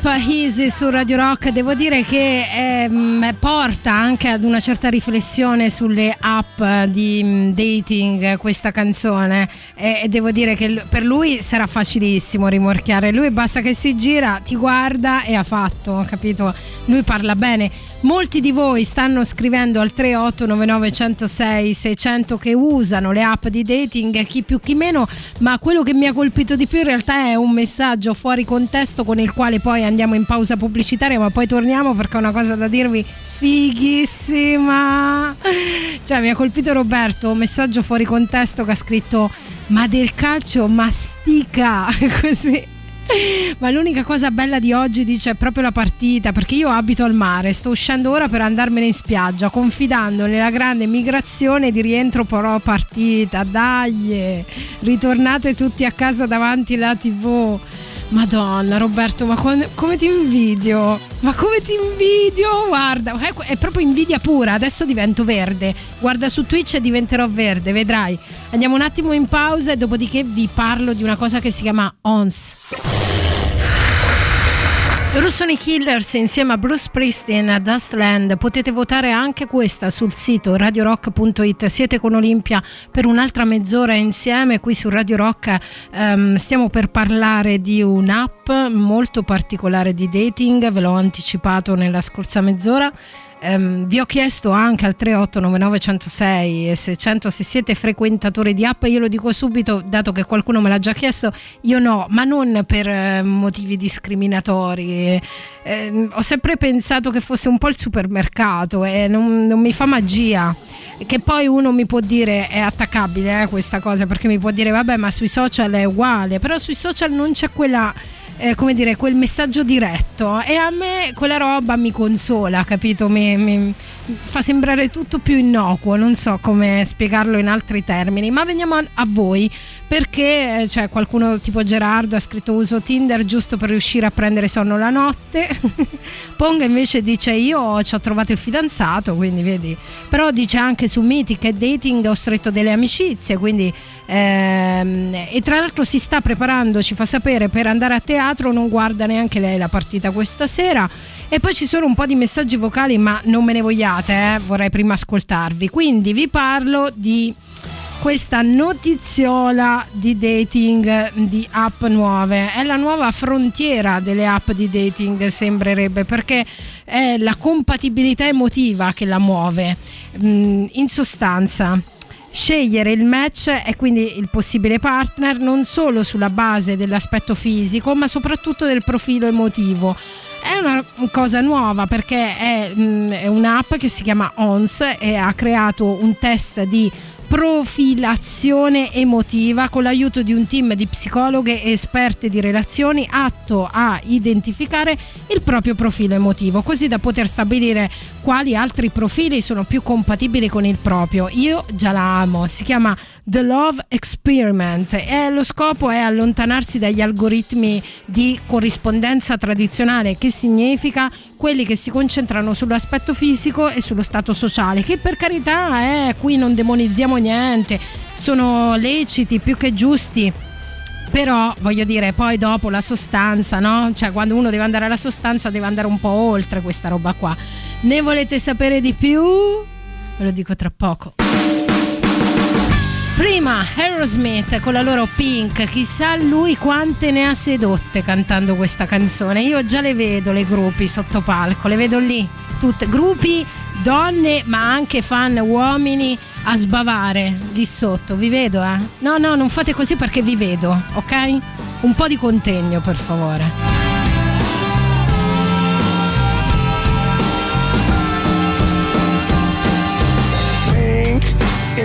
Up Easy su Radio Rock. Devo dire che ehm, porta anche ad una certa riflessione sulle app di mm, dating questa canzone. E, e devo dire che per lui sarà facilissimo rimorchiare. Lui basta che si gira ti guarda e ha fatto capito? Lui parla bene molti di voi stanno scrivendo al 3899 106 600 che usano le app di dating chi più chi meno ma quello che mi ha colpito di più in realtà è un messaggio fuori contesto con il quale poi andiamo in pausa pubblicitaria ma poi torniamo perché ho una cosa da dirvi fighissima. Cioè mi ha colpito Roberto un messaggio fuori contesto che ha scritto ma del calcio mastica così ma l'unica cosa bella di oggi dice è proprio la partita, perché io abito al mare, sto uscendo ora per andarmene in spiaggia, confidando nella grande migrazione di rientro però partita. Dai, ritornate tutti a casa davanti alla TV. Madonna Roberto, ma con- come ti invidio? Ma come ti invidio? Guarda, è proprio invidia pura. Adesso divento verde. Guarda su Twitch e diventerò verde, vedrai. Andiamo un attimo in pausa e dopodiché vi parlo di una cosa che si chiama ONS. Loro sono i Killers insieme a Bruce Springsteen a Dustland. Potete votare anche questa sul sito radiorock.it. Siete con Olimpia per un'altra mezz'ora insieme qui su Radio Rock. ehm, stiamo per parlare di un'app molto particolare di dating, ve l'ho anticipato nella scorsa mezz'ora. Ehm, vi ho chiesto anche al 3899 106 e 600 se siete frequentatori di app, io lo dico subito, dato che qualcuno me l'ha già chiesto, io no, ma non per eh, motivi discriminatori. Ehm, ho sempre pensato che fosse un po' il supermercato e non, non mi fa magia. Che poi uno mi può dire è attaccabile eh, questa cosa perché mi può dire vabbè ma sui social è uguale, però sui social non c'è quella eh, come dire, quel messaggio diretto e a me quella roba mi consola, capito? Mi, mi fa sembrare tutto più innocuo, non so come spiegarlo in altri termini, ma veniamo a, voi perché eh, cioè, qualcuno tipo Gerardo ha scritto uso Tinder giusto per riuscire a prendere sonno la notte, Ponga invece dice io ci ho trovato il fidanzato, quindi vedi, però dice anche su Mythic e Dating ho stretto delle amicizie, quindi ehm, e tra l'altro si sta preparando, ci fa sapere per andare a teatro, non guarda neanche lei la partita questa sera e poi ci sono un po' di messaggi vocali ma non me ne vogliate, eh, vorrei prima ascoltarvi, quindi vi parlo di questa notiziola di dating di app nuove. È la nuova frontiera delle app di dating, sembrerebbe, perché è la compatibilità emotiva che la muove. Mm, In sostanza. Scegliere il match e quindi il possibile partner non solo sulla base dell'aspetto fisico, ma soprattutto del profilo emotivo. È una cosa nuova perché è, mm, è un'app che si chiama ONS e ha creato un test di profilazione emotiva con l'aiuto di un team di psicologhe e esperte di relazioni atto a identificare il proprio profilo emotivo, così da poter stabilire quali altri profili sono più compatibili con il proprio. Io già la amo, si chiama The Love Experiment e lo scopo è allontanarsi dagli algoritmi di corrispondenza tradizionale, che significa quelli che si concentrano sull'aspetto fisico e sullo stato sociale, che per carità, eh, qui non demonizziamo niente, sono leciti più che giusti. Però voglio dire, poi dopo la sostanza, no? Cioè, quando uno deve andare alla sostanza, deve andare un po' oltre questa roba qua. Ne volete sapere di più? Ve lo dico tra poco. Prima Aerosmith con la loro Pink, chissà lui quante ne ha sedotte cantando questa canzone. Io già le vedo le gruppi sotto palco, le vedo lì, tutte gruppi, donne, ma anche fan uomini a sbavare lì sotto. Vi vedo, eh? No, no, non fate così perché vi vedo, ok? Un po' di contegno, per favore.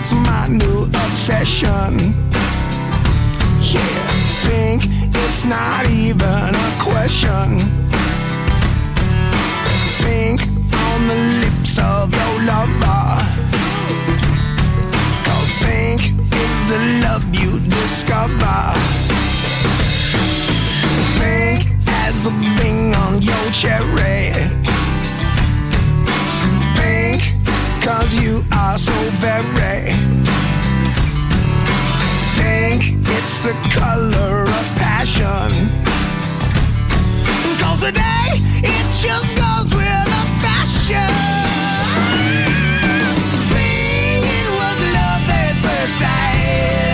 It's my new obsession. Yeah, think it's not even a question. Think on the lips of your lover. Cause think is the love you discover. Think as the bing on your cherry. Cause you are so very Think it's the color of passion today. It just goes with the fashion. Bing, it was love at first sight.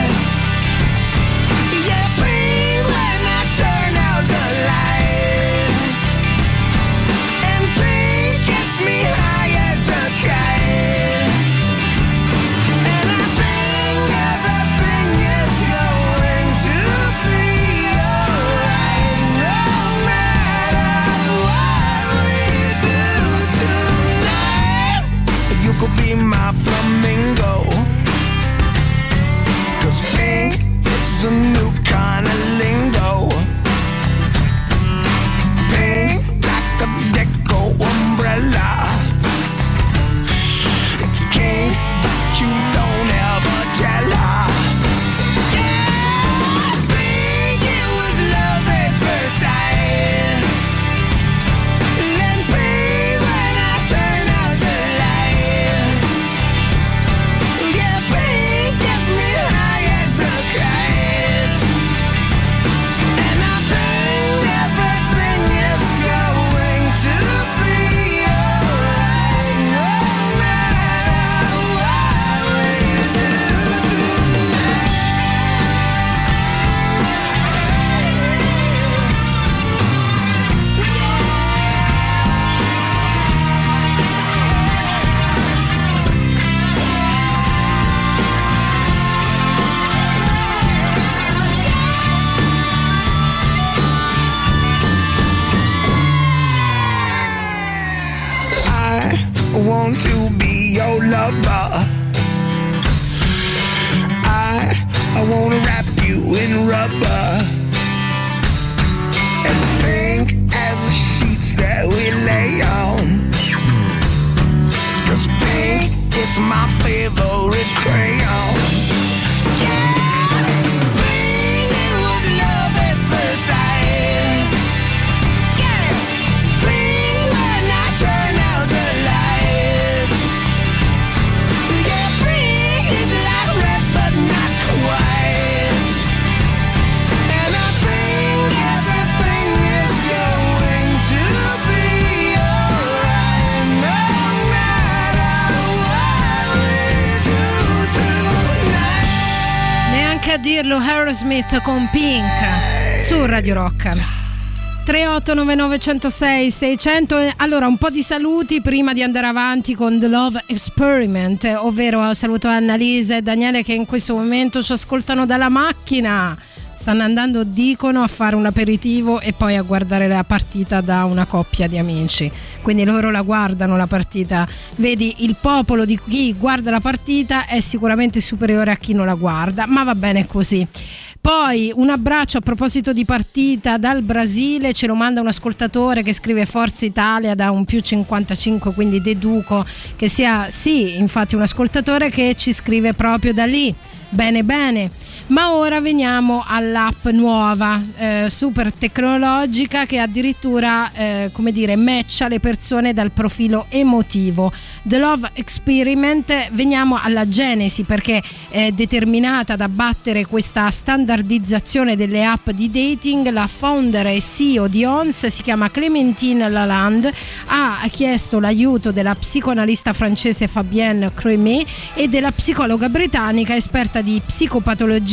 New kind of lingo. Pink like a umbrella. Want to be your lover. I I wanna wrap you in rubber. As pink as the sheets that we lay on. Cause pink is my favorite crayon. Dirlo Aerosmith con Pink su Radio Rock. 3899106 600 allora un po' di saluti prima di andare avanti con The Love Experiment ovvero saluto Annalisa e Daniele che in questo momento ci ascoltano dalla macchina. Stanno andando dicono a fare un aperitivo e poi a guardare la partita da una coppia di amici quindi loro la guardano la partita vedi il popolo di chi guarda la partita è sicuramente superiore a chi non la guarda ma va bene così poi un abbraccio a proposito di partita dal Brasile, ce lo manda un ascoltatore che scrive Forza Italia da un più 55, quindi deduco che sia sì, infatti un ascoltatore che ci scrive proprio da lì. Bene, bene. Ma ora veniamo all'app nuova, eh, super tecnologica che addirittura, eh, come dire, matcha le persone dal profilo emotivo. The Love Experiment, veniamo alla genesi perché è determinata ad abbattere questa standardizzazione delle app di dating. La founder e CEO di ONS si chiama Clémentine Lalande, ha chiesto l'aiuto della psicoanalista francese Fabienne Cremet e della psicologa britannica esperta di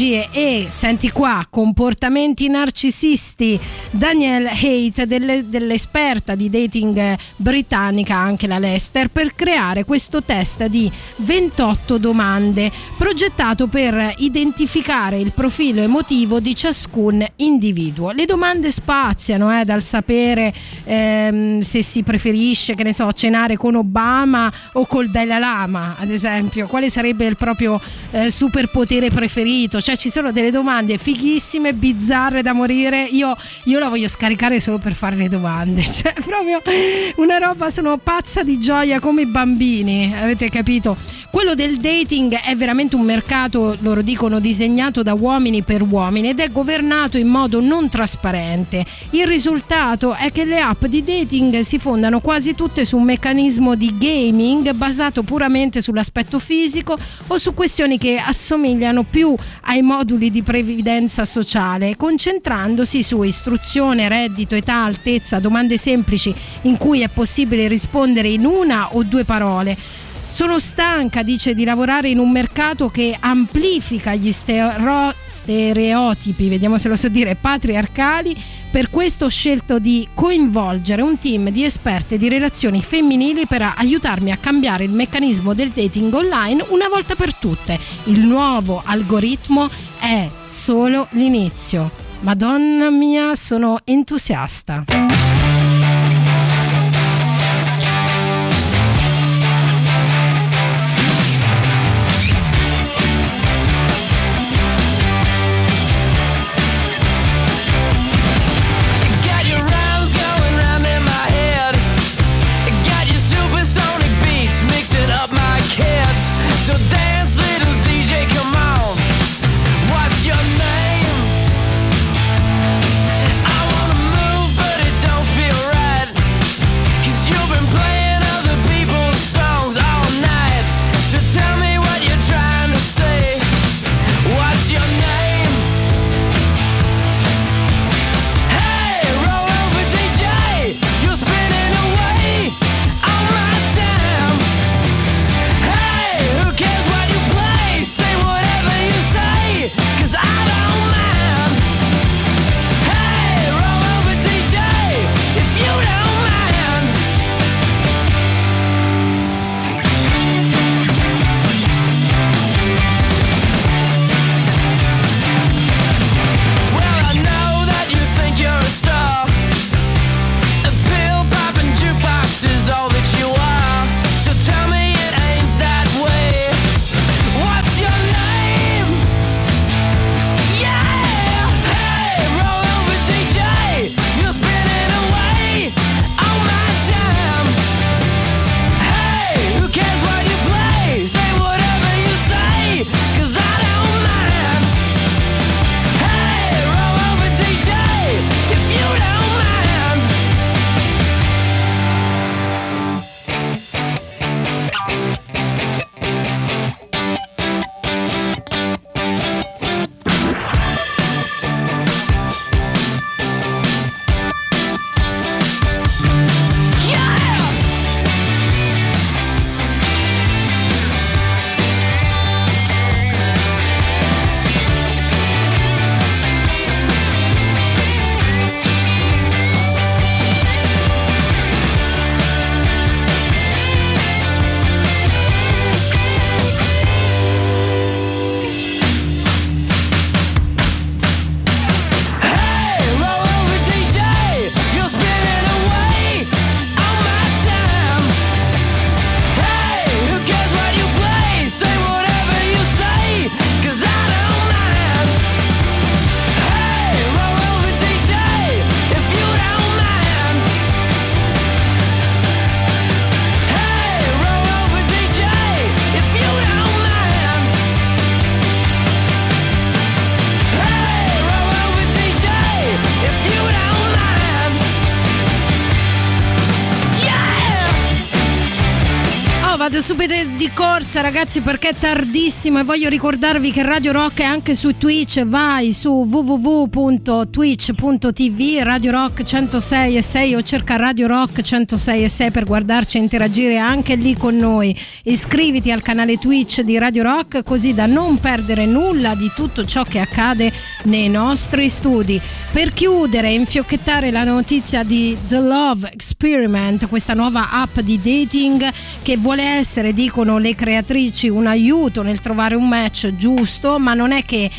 psicopatologie e, senti qua, comportamenti narcisisti, Danielle Haight, delle- dell'esperta di dating britannica, anche la Lester, per creare questo test di 28 domande progettato per identificare il profilo emotivo di ciascun individuo. Le domande spaziano eh, dal sapere ehm, se si preferisce, che ne so, cenare con Obama o col Dalai Lama, ad esempio, quale sarebbe il proprio eh, superpotere preferito, cioè ci sono delle domande fighissime, bizzarre da morire, io, io la voglio scaricare solo per fare le domande, cioè proprio una roba, sono pazza di gioia come i bambini, avete capito? Quello del dating è veramente un mercato, loro dicono, disegnato da uomini per uomini ed è governato in modo non trasparente. Il risultato è che le app di dating si fondano quasi tutte su un meccanismo di gaming basato puramente sull'aspetto fisico o su questioni che assomigliano più ai moduli di previdenza sociale, concentrandosi su istruzione, reddito, età, altezza, domande semplici in cui è possibile rispondere in una o due parole. Sono stanca, dice, di lavorare in un mercato che amplifica gli stero- stereotipi, vediamo se lo so dire, patriarcali. Per questo ho scelto di coinvolgere un team di esperte di relazioni femminili per aiutarmi a cambiare il meccanismo del dating online una volta per tutte. Il nuovo algoritmo è solo l'inizio. Madonna mia, sono entusiasta. Ragazzi perché è tardissimo e voglio ricordarvi che Radio Rock è anche su Twitch, vai su www.twitch.tv Radio Rock 106 e 6 o cerca Radio Rock 106 e 6 per guardarci e interagire anche lì con noi. Iscriviti al canale Twitch di Radio Rock così da non perdere nulla di tutto ciò che accade nei nostri studi. Per chiudere e infiocchettare la notizia di The Love Experiment, questa nuova app di dating che vuole essere, dicono le creatrici, un aiuto nel trovare un match giusto, ma non è che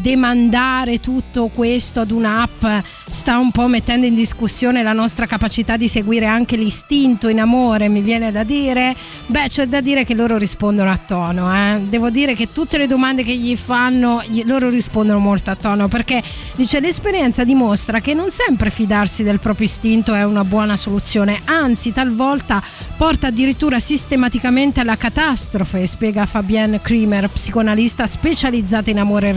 demandare tutto questo ad un'app sta un po' mettendo in discussione la nostra capacità di seguire anche l'istinto in amore, mi viene da dire. Beh, c'è da dire che loro rispondono a tono, eh. Devo dire che tutte le domande che gli fanno, loro rispondono molto a tono, perché dice l'esperienza dimostra che non sempre fidarsi del proprio istinto è una buona soluzione, anzi talvolta porta addirittura sistematicamente alla catastrofe, spiega Fabienne Kremer, psicoanalista specializzata in amore e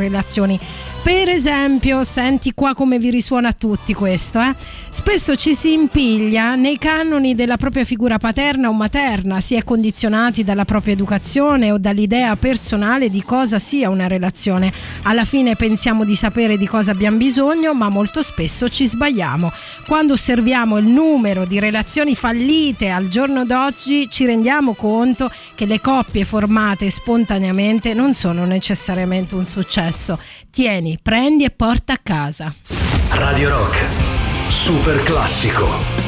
relazioni. Per esempio, senti qua come vi risuona a tutti questo, eh? Spesso ci si impiglia nei canoni della propria figura paterna o materna, si è condizionati dalla propria educazione o dall'idea personale di cosa sia una relazione. Alla fine pensiamo di sapere di cosa abbiamo bisogno, ma molto spesso ci sbagliamo. Quando osserviamo il numero di relazioni fallite al giorno d'oggi, ci rendiamo conto che le coppie formate spontaneamente non sono necessariamente un successo. Tieni, prendi e porta a casa. Radio Rock, super classico.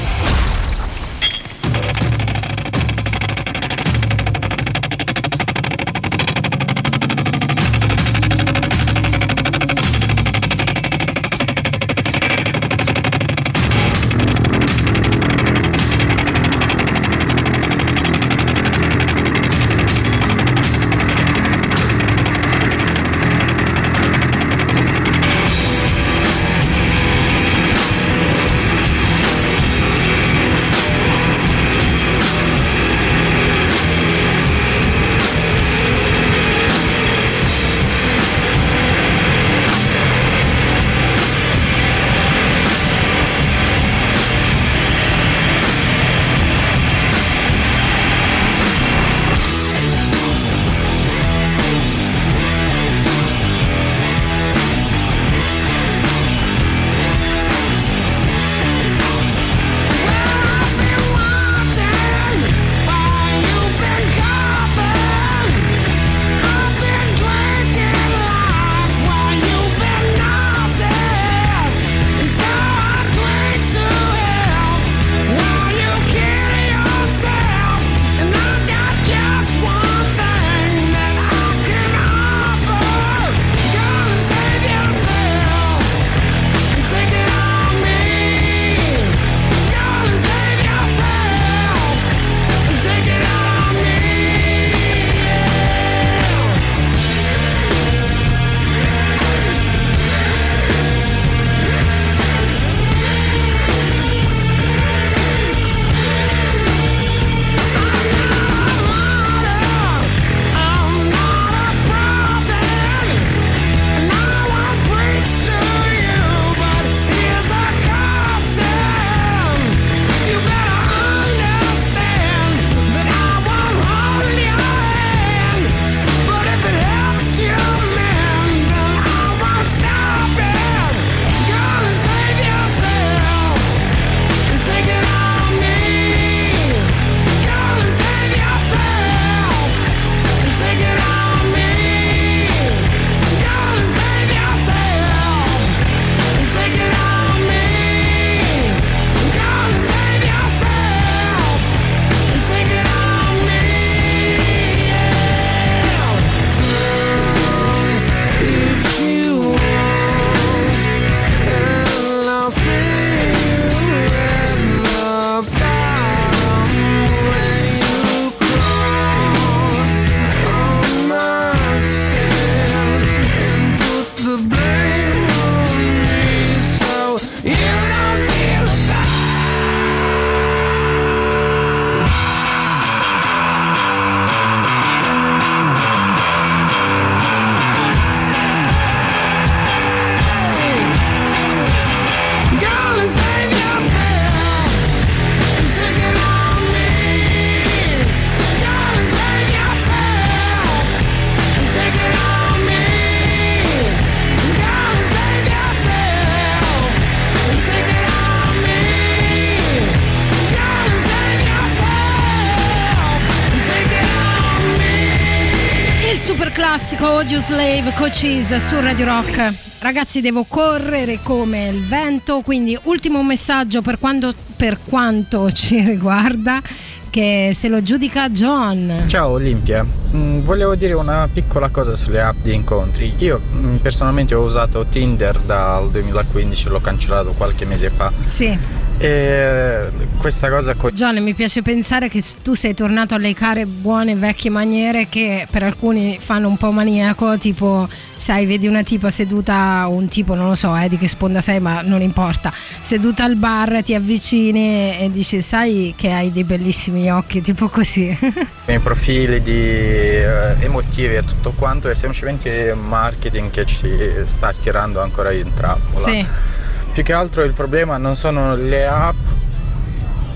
Classico Audio Slave Coaches su Radio Rock. Ragazzi, devo correre come il vento, quindi ultimo messaggio per, quando- per quanto ci riguarda, che se lo giudica John. Ciao Olimpia, Mm, volevo dire una piccola cosa sulle app di incontri. Io mm, personalmente ho usato Tinder dal 2015, l'ho cancellato qualche mese fa. Sì. E questa cosa co- John, mi piace pensare che tu sei tornato alle care buone vecchie maniere che per alcuni fanno un po' maniaco, tipo, sai, vedi una tipa seduta, un tipo, non lo so, eh, di che sponda sei, ma non importa, seduta al bar, ti avvicini e dici, sai che hai dei bellissimi occhi, tipo così. i profili di eh, emotivi e tutto quanto è semplicemente marketing che ci sta attirando ancora in trappola. Sì. Più che altro il problema non sono le app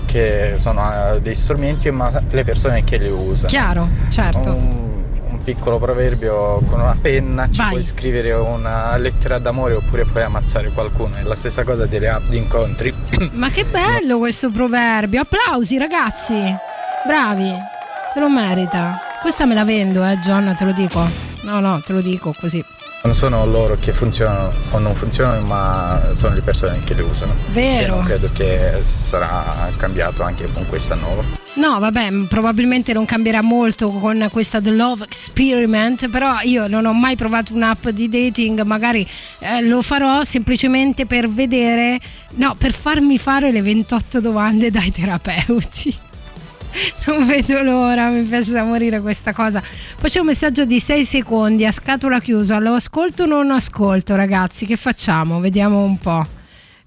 che sono eh, dei strumenti, ma le persone che li usano. Chiaro, certo. Un, un piccolo proverbio con una penna ci Vai. puoi scrivere una lettera d'amore oppure puoi ammazzare qualcuno. È la stessa cosa delle app di incontri. Ma che bello questo proverbio, applausi ragazzi, bravi, se lo merita. Questa me la vendo, eh John, te lo dico. No, no, te lo dico così. Non sono loro che funzionano o non funzionano, ma sono le persone che le usano. Vero. E non credo che sarà cambiato anche con questa nuova. No, vabbè, probabilmente non cambierà molto con questa The Love Experiment, però io non ho mai provato un'app di dating, magari eh, lo farò semplicemente per vedere, no, per farmi fare le 28 domande dai terapeuti. Non vedo l'ora, mi piace da morire questa cosa. Poi c'è un messaggio di 6 secondi a scatola chiusa. Lo ascolto o non ascolto, ragazzi? Che facciamo? Vediamo un po'.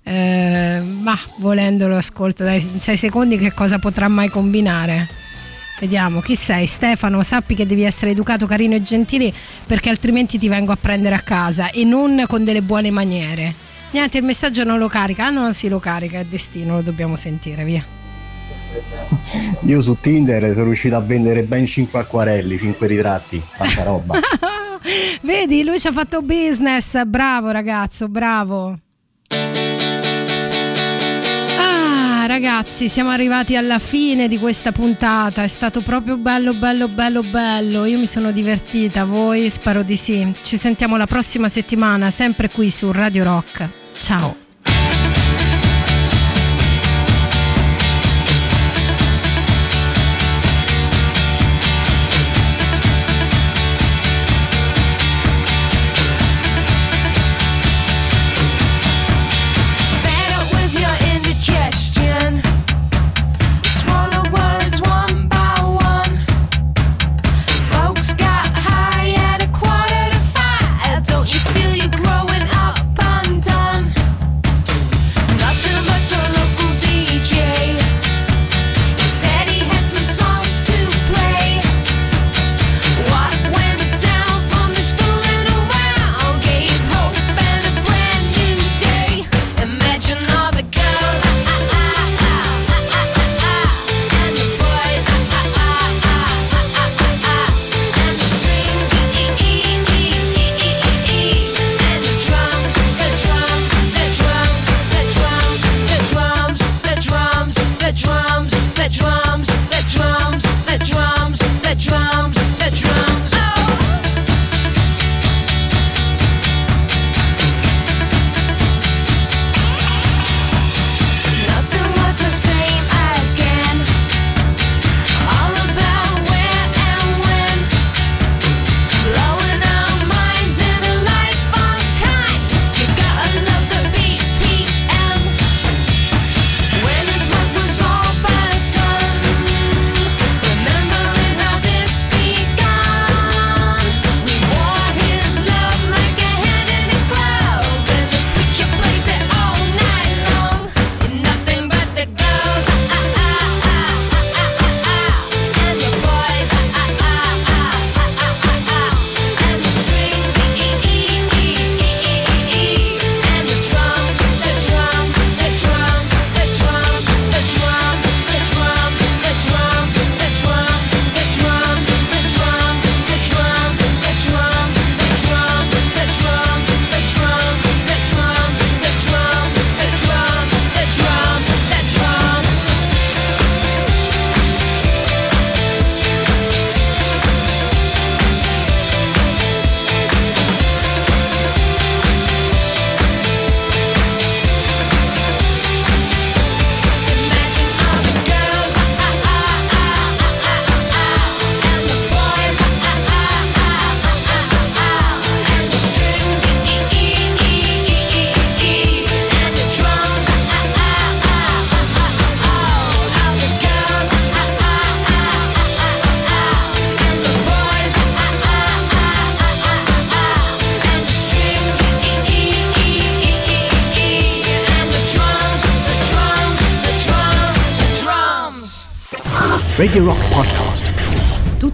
Eh, ma volendo lo ascolto, dai, in 6 secondi che cosa potrà mai combinare? Vediamo, chi sei? Stefano, sappi che devi essere educato, carino e gentile perché altrimenti ti vengo a prendere a casa e non con delle buone maniere. Niente, il messaggio non lo carica. Ah no, sì lo carica, è destino, lo dobbiamo sentire, via. Io su Tinder sono riuscito a vendere ben 5 acquarelli, 5 ritratti, tanta roba. Vedi, lui ci ha fatto business. Bravo ragazzo, bravo. Ah, ragazzi, siamo arrivati alla fine di questa puntata. È stato proprio bello, bello, bello, bello. Io mi sono divertita, voi spero di sì. Ci sentiamo la prossima settimana, sempre qui su Radio Rock. Ciao.